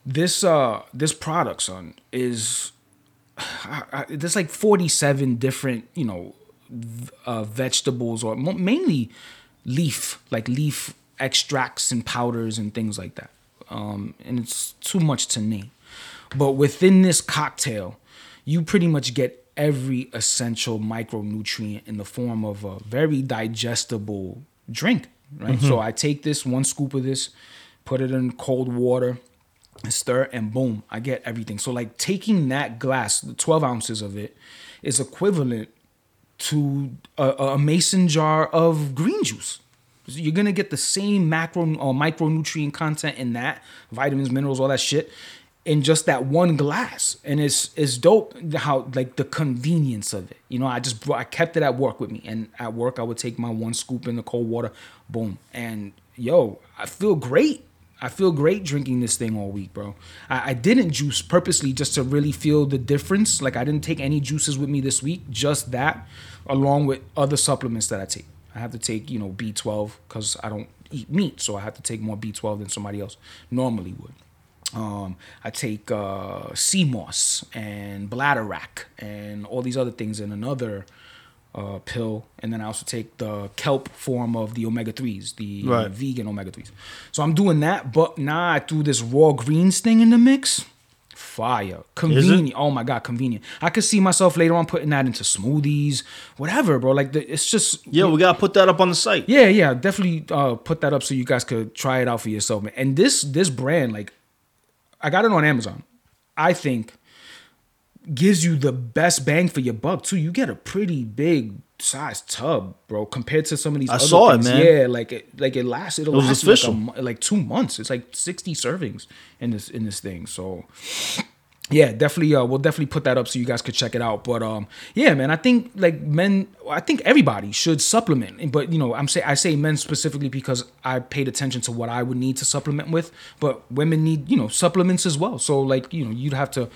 this uh this product, son, is I, I, there's like 47 different, you know, uh, vegetables or mainly leaf, like leaf extracts and powders and things like that. Um, and it's too much to name. But within this cocktail, you pretty much get every essential micronutrient in the form of a very digestible drink, right? Mm-hmm. So I take this one scoop of this, put it in cold water, and stir, and boom, I get everything. So like taking that glass, the 12 ounces of it, is equivalent to a, a mason jar of green juice. So You're gonna get the same macro or micronutrient content in that, vitamins, minerals, all that shit, in just that one glass. And it's it's dope how like the convenience of it. You know, I just brought, I kept it at work with me, and at work I would take my one scoop in the cold water, boom, and yo, I feel great. I feel great drinking this thing all week, bro. I, I didn't juice purposely just to really feel the difference. Like I didn't take any juices with me this week, just that, along with other supplements that I take. I have to take, you know, B12 because I don't eat meat, so I have to take more B12 than somebody else normally would. Um, I take uh, sea moss and bladderwrack and all these other things in another uh, pill, and then I also take the kelp form of the omega threes, the Right. vegan omega threes. So I'm doing that, but now I threw this raw greens thing in the mix. Fire, convenient. Oh my god, convenient. I could see myself later on putting that into smoothies, whatever, bro. Like the, it's just Yeah, we gotta put that up on the site. yeah, yeah, definitely uh, put that up so you guys could try it out for yourself, man. And this this brand, like, I got it on Amazon. I think gives you the best bang for your buck too. You get a pretty big size tub, bro, compared to some of these. I other saw it, man. Yeah, like it, like it lasts. It'll It last like, a like two months. It's like sixty servings in this in this thing. So yeah, definitely. Uh, we'll definitely put that up so you guys could check it out. But um, yeah, man, I think like men, I think everybody should supplement. But you know, I'm say I say men specifically because I paid attention to what I would need to supplement with. But women need you know supplements as well. So like you know, you'd have to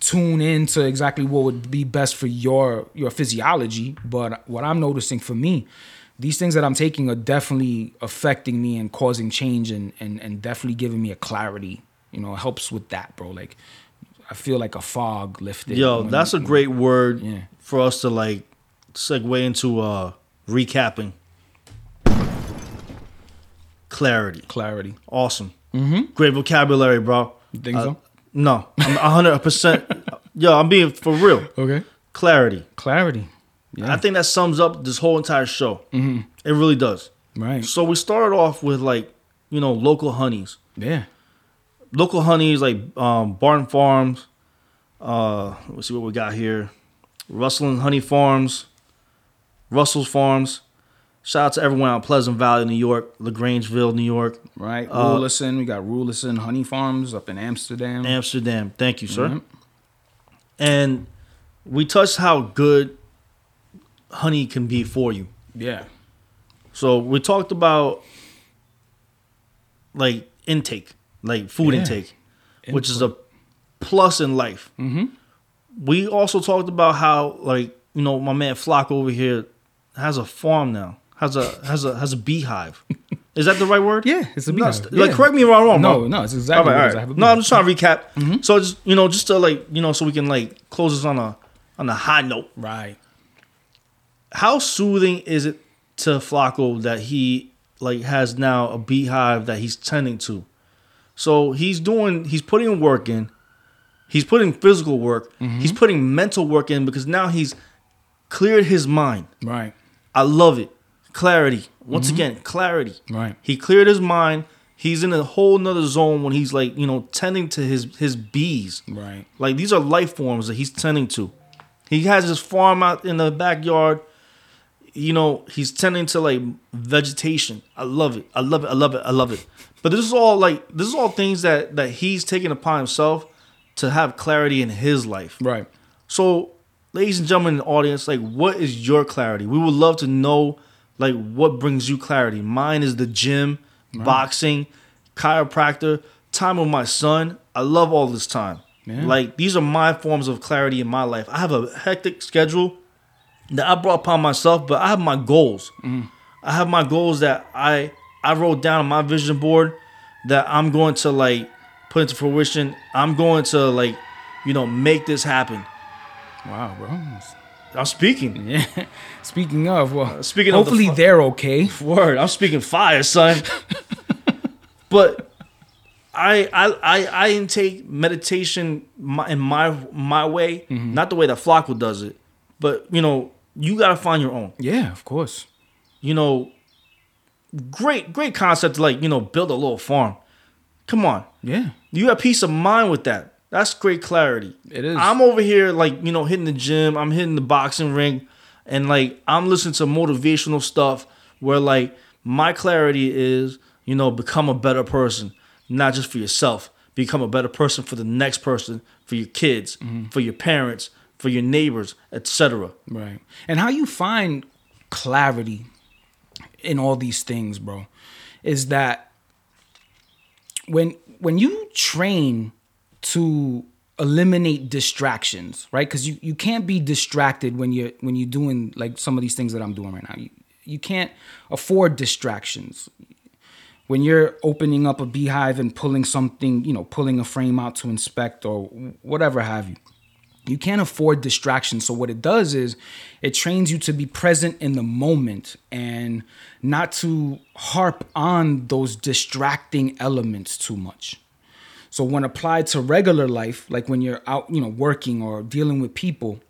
tune in to exactly what would be best for your your physiology. But what I'm noticing for me. These things that I'm taking are definitely affecting me and causing change and, and, and definitely giving me a clarity. You know, it helps with that, bro. Like I feel like a fog lifted. Yo, when- that's a great word Yeah. for us to like segue into uh recapping. Clarity. clarity. Awesome. Mm-hmm. Great vocabulary, bro. You think Uh, so? No, I'm 100%. yo, I'm being for real. Okay. Clarity. Clarity. Yeah. I think that sums up this whole entire show. Mm-hmm. It really does. right. So we started off with like, you know, local honeys. yeah. Local honeys like um, Barton Farms. Uh, let's see what we got here. Russell and Honey Farms. Russell's Farms. Shout out to everyone out Pleasant Valley, New York, LaGrangeville, New York, Right. Uh, Rulison. We got Rulison Honey Farms up in Amsterdam. Amsterdam. Thank you, sir. Mhm. And we touched how good honey can be for you. yeah. So we talked about like intake, like food Yeah. intake, which is a plus in life. Mm-hmm. We also talked about how like you know my man Flock over here has a farm now, has a has a has a beehive. Is that the right word? Yeah, it's a No, beehive. Like correct me if I'm wrong. No, bro. no, it's exactly All right, all. I right. have a No, I'm just trying to recap. So just you know, just to like you know, so we can like close this on a on a high note. Right. How soothing is it to Flacco that he like has now a beehive that he's tending to? So he's doing, he's putting work in. He's putting physical work. Mm-hmm. He's putting mental work in because now he's cleared his mind. Right. I love it. Clarity. Once Mm-hmm. again, clarity. Right. He cleared his mind. He's in a whole nother zone when he's like, you know, tending to his his bees. Right. Like these are life forms that he's tending to. He has his farm out in the backyard. You know, he's tending to like vegetation. I love it. I love it. I love it. I love it. But this is all like this is all things that that he's taking upon himself to have clarity in his life. Right. So, ladies and gentlemen in the audience, like, what is your clarity? We would love to know, like, what brings you clarity. Mine is the gym, boxing, chiropractor, time with my son. I love all this time. Yeah. Like, these are my forms of clarity in my life. I have a hectic schedule that I brought upon myself, but I have my goals. Mm-hmm. I have my goals that I I wrote down on my vision board that I'm going to like put into fruition. I'm going to like, you know, make this happen. Wow, bro. I'm speaking. Yeah. Speaking of, well, uh, speaking of the hopefully they're okay. Word. I'm speaking fire, son. but I I I I intake meditation my, in my my way, mm-hmm. not the way that Flacco does it. But you know, you gotta find your own. Yeah, of course. You know, great great concept like you know build a little farm. Come on, Yeah. you have peace of mind with that. That's great clarity. It is. I'm over here like, you know, hitting the gym, I'm hitting the boxing ring, and like I'm listening to motivational stuff where like my clarity is, you know, become a better person, not just for yourself. Become a better person for the next person, for your kids, Mm-hmm. for your parents, for your neighbors, etc. Right. And how you find clarity in all these things, bro, is that when when you train to eliminate distractions, right? Because you, you can't be distracted when you're when you're doing like some of these things that I'm doing right now. You you can't afford distractions. When you're opening up a beehive and pulling something, you know, pulling a frame out to inspect or whatever have you you can't afford distractions. So what it does is it trains you to be present in the moment and not to harp on those distracting elements too much. So when applied to regular life, like when you're out, you know, working or dealing with people,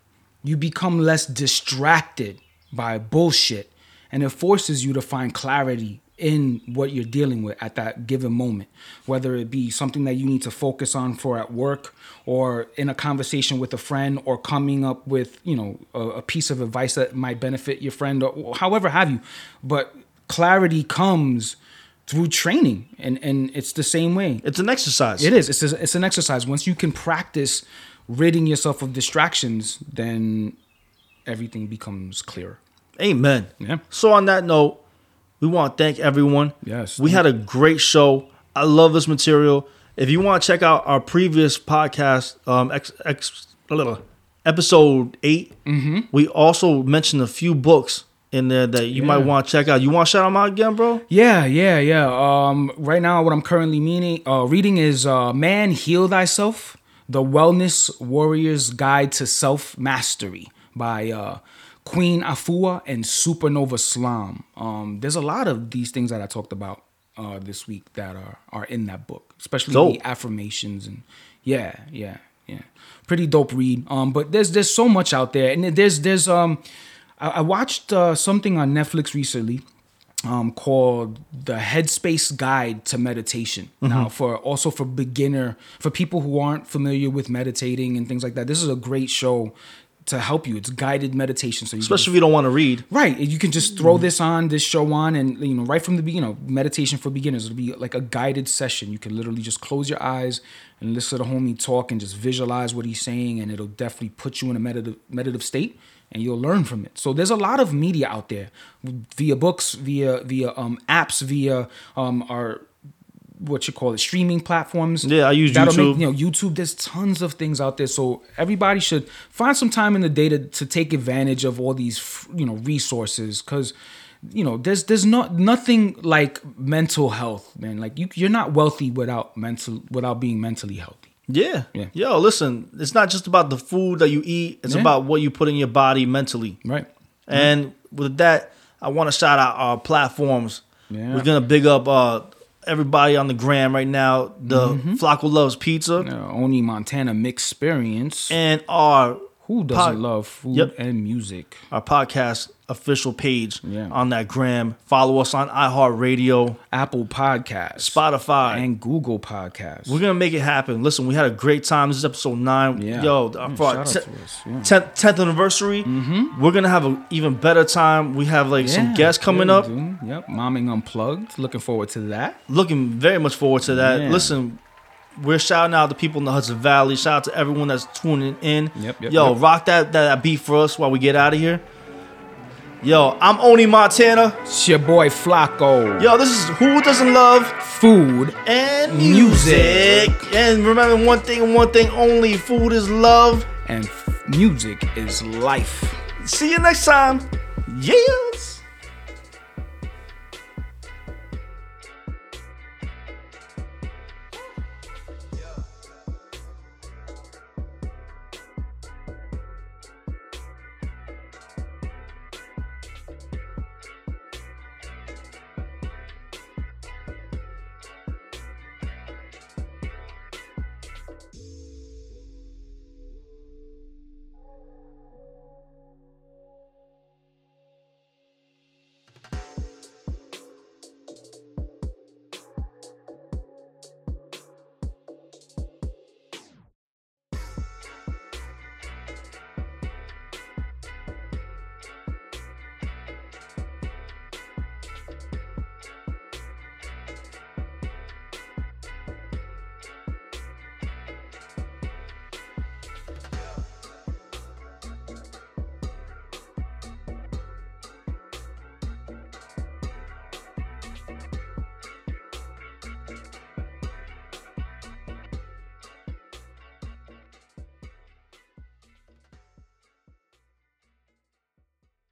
you become less distracted by bullshit and it forces you to find clarity in what you're dealing with at that given moment, whether it be something that you need to focus on for at work or in a conversation with a friend or coming up with, you know, a, a piece of advice that might benefit your friend or however have you. But clarity comes through training and, and it's the same way. It's an exercise. It is. It's, a, it's an exercise. Once you can practice ridding yourself of distractions, then everything becomes clearer. Amen. Yeah. So on that note, we want to thank everyone. Yes. We had a great show. I love this material. If you want to check out our previous podcast, um, ex, ex, episode 8 Mm-hmm. we also mentioned a few books in there that you might want to check out. You want to shout them out again, bro? Yeah, yeah, yeah. Um, right now, what I'm currently meaning, uh, reading is uh, "Man, Heal Thyself: The Wellness Warrior's Guide to Self Mastery" by uh, Queen Afua and Supa Nova Slom. Um, there's a lot of these things that I talked about uh, this week that are are in that book, especially Dope. the affirmations and yeah, yeah, yeah. Pretty dope read. Um, but there's there's so much out there, and there's there's um, I, I watched uh, something on Netflix recently um, called the Headspace Guide to Meditation. Now, for also for beginner, for people who aren't familiar with meditating and things like that, this is a great show to help you. It's guided meditation, so you Especially if you don't want to read. Right. You can just throw this on, this show on, and you know, right from the beginning, you know, meditation for beginners. It'll be like a guided session. You can literally just close your eyes and listen to the homie talk and just visualize what he's saying, and it'll definitely put you in a meditative meditative state, and you'll learn from it. So there's a lot of media out there, via books, via via um, apps, via um, our what you call it streaming platforms. Yeah, I use That'll YouTube. Make, you know, YouTube. There's tons of things out there, so everybody should find some time in the day to, to take advantage of all these, you know, resources. Because, you know, there's there's not nothing like mental health, man. Like you, you're not wealthy without mental without being mentally healthy. Yeah. Yeah. Yo, listen, it's not just about the food that you eat, it's Yeah. about what you put in your body mentally. Right. And with that, I want to shout out our platforms. Yeah. We're gonna big up uh, everybody on the gram right now. The Flacco loves pizza Uh, Oni Montana Mix Experience. and our Who doesn't pod- love food Yep. and music? our podcast official page Yeah. on that gram. Follow us on iHeartRadio, Apple Podcasts, Spotify. and Google Podcasts. We're gonna make it happen. Listen, we had a great time. This is episode nine. Yeah. Yo, uh, Yeah, for our shout out te- to us, yeah. 10th, 10th anniversary, mm-hmm. we're gonna have an even better time. We have like some guests coming up. Yep, momming unplugged. Looking forward to that. Looking very much forward to that. Listen, we're shouting out the people in the Hudson Valley. Shout out to everyone that's tuning in. Yep, yep, Yo, yep. rock that, that that beat for us while we get out of here. Yo, I'm Oni Montana. It's your boy Flacco. Yo, this is Who Doesn't Love Food. and Music. music. And remember one thing and one thing only food is love. and f- music is life. See you next time. Yes.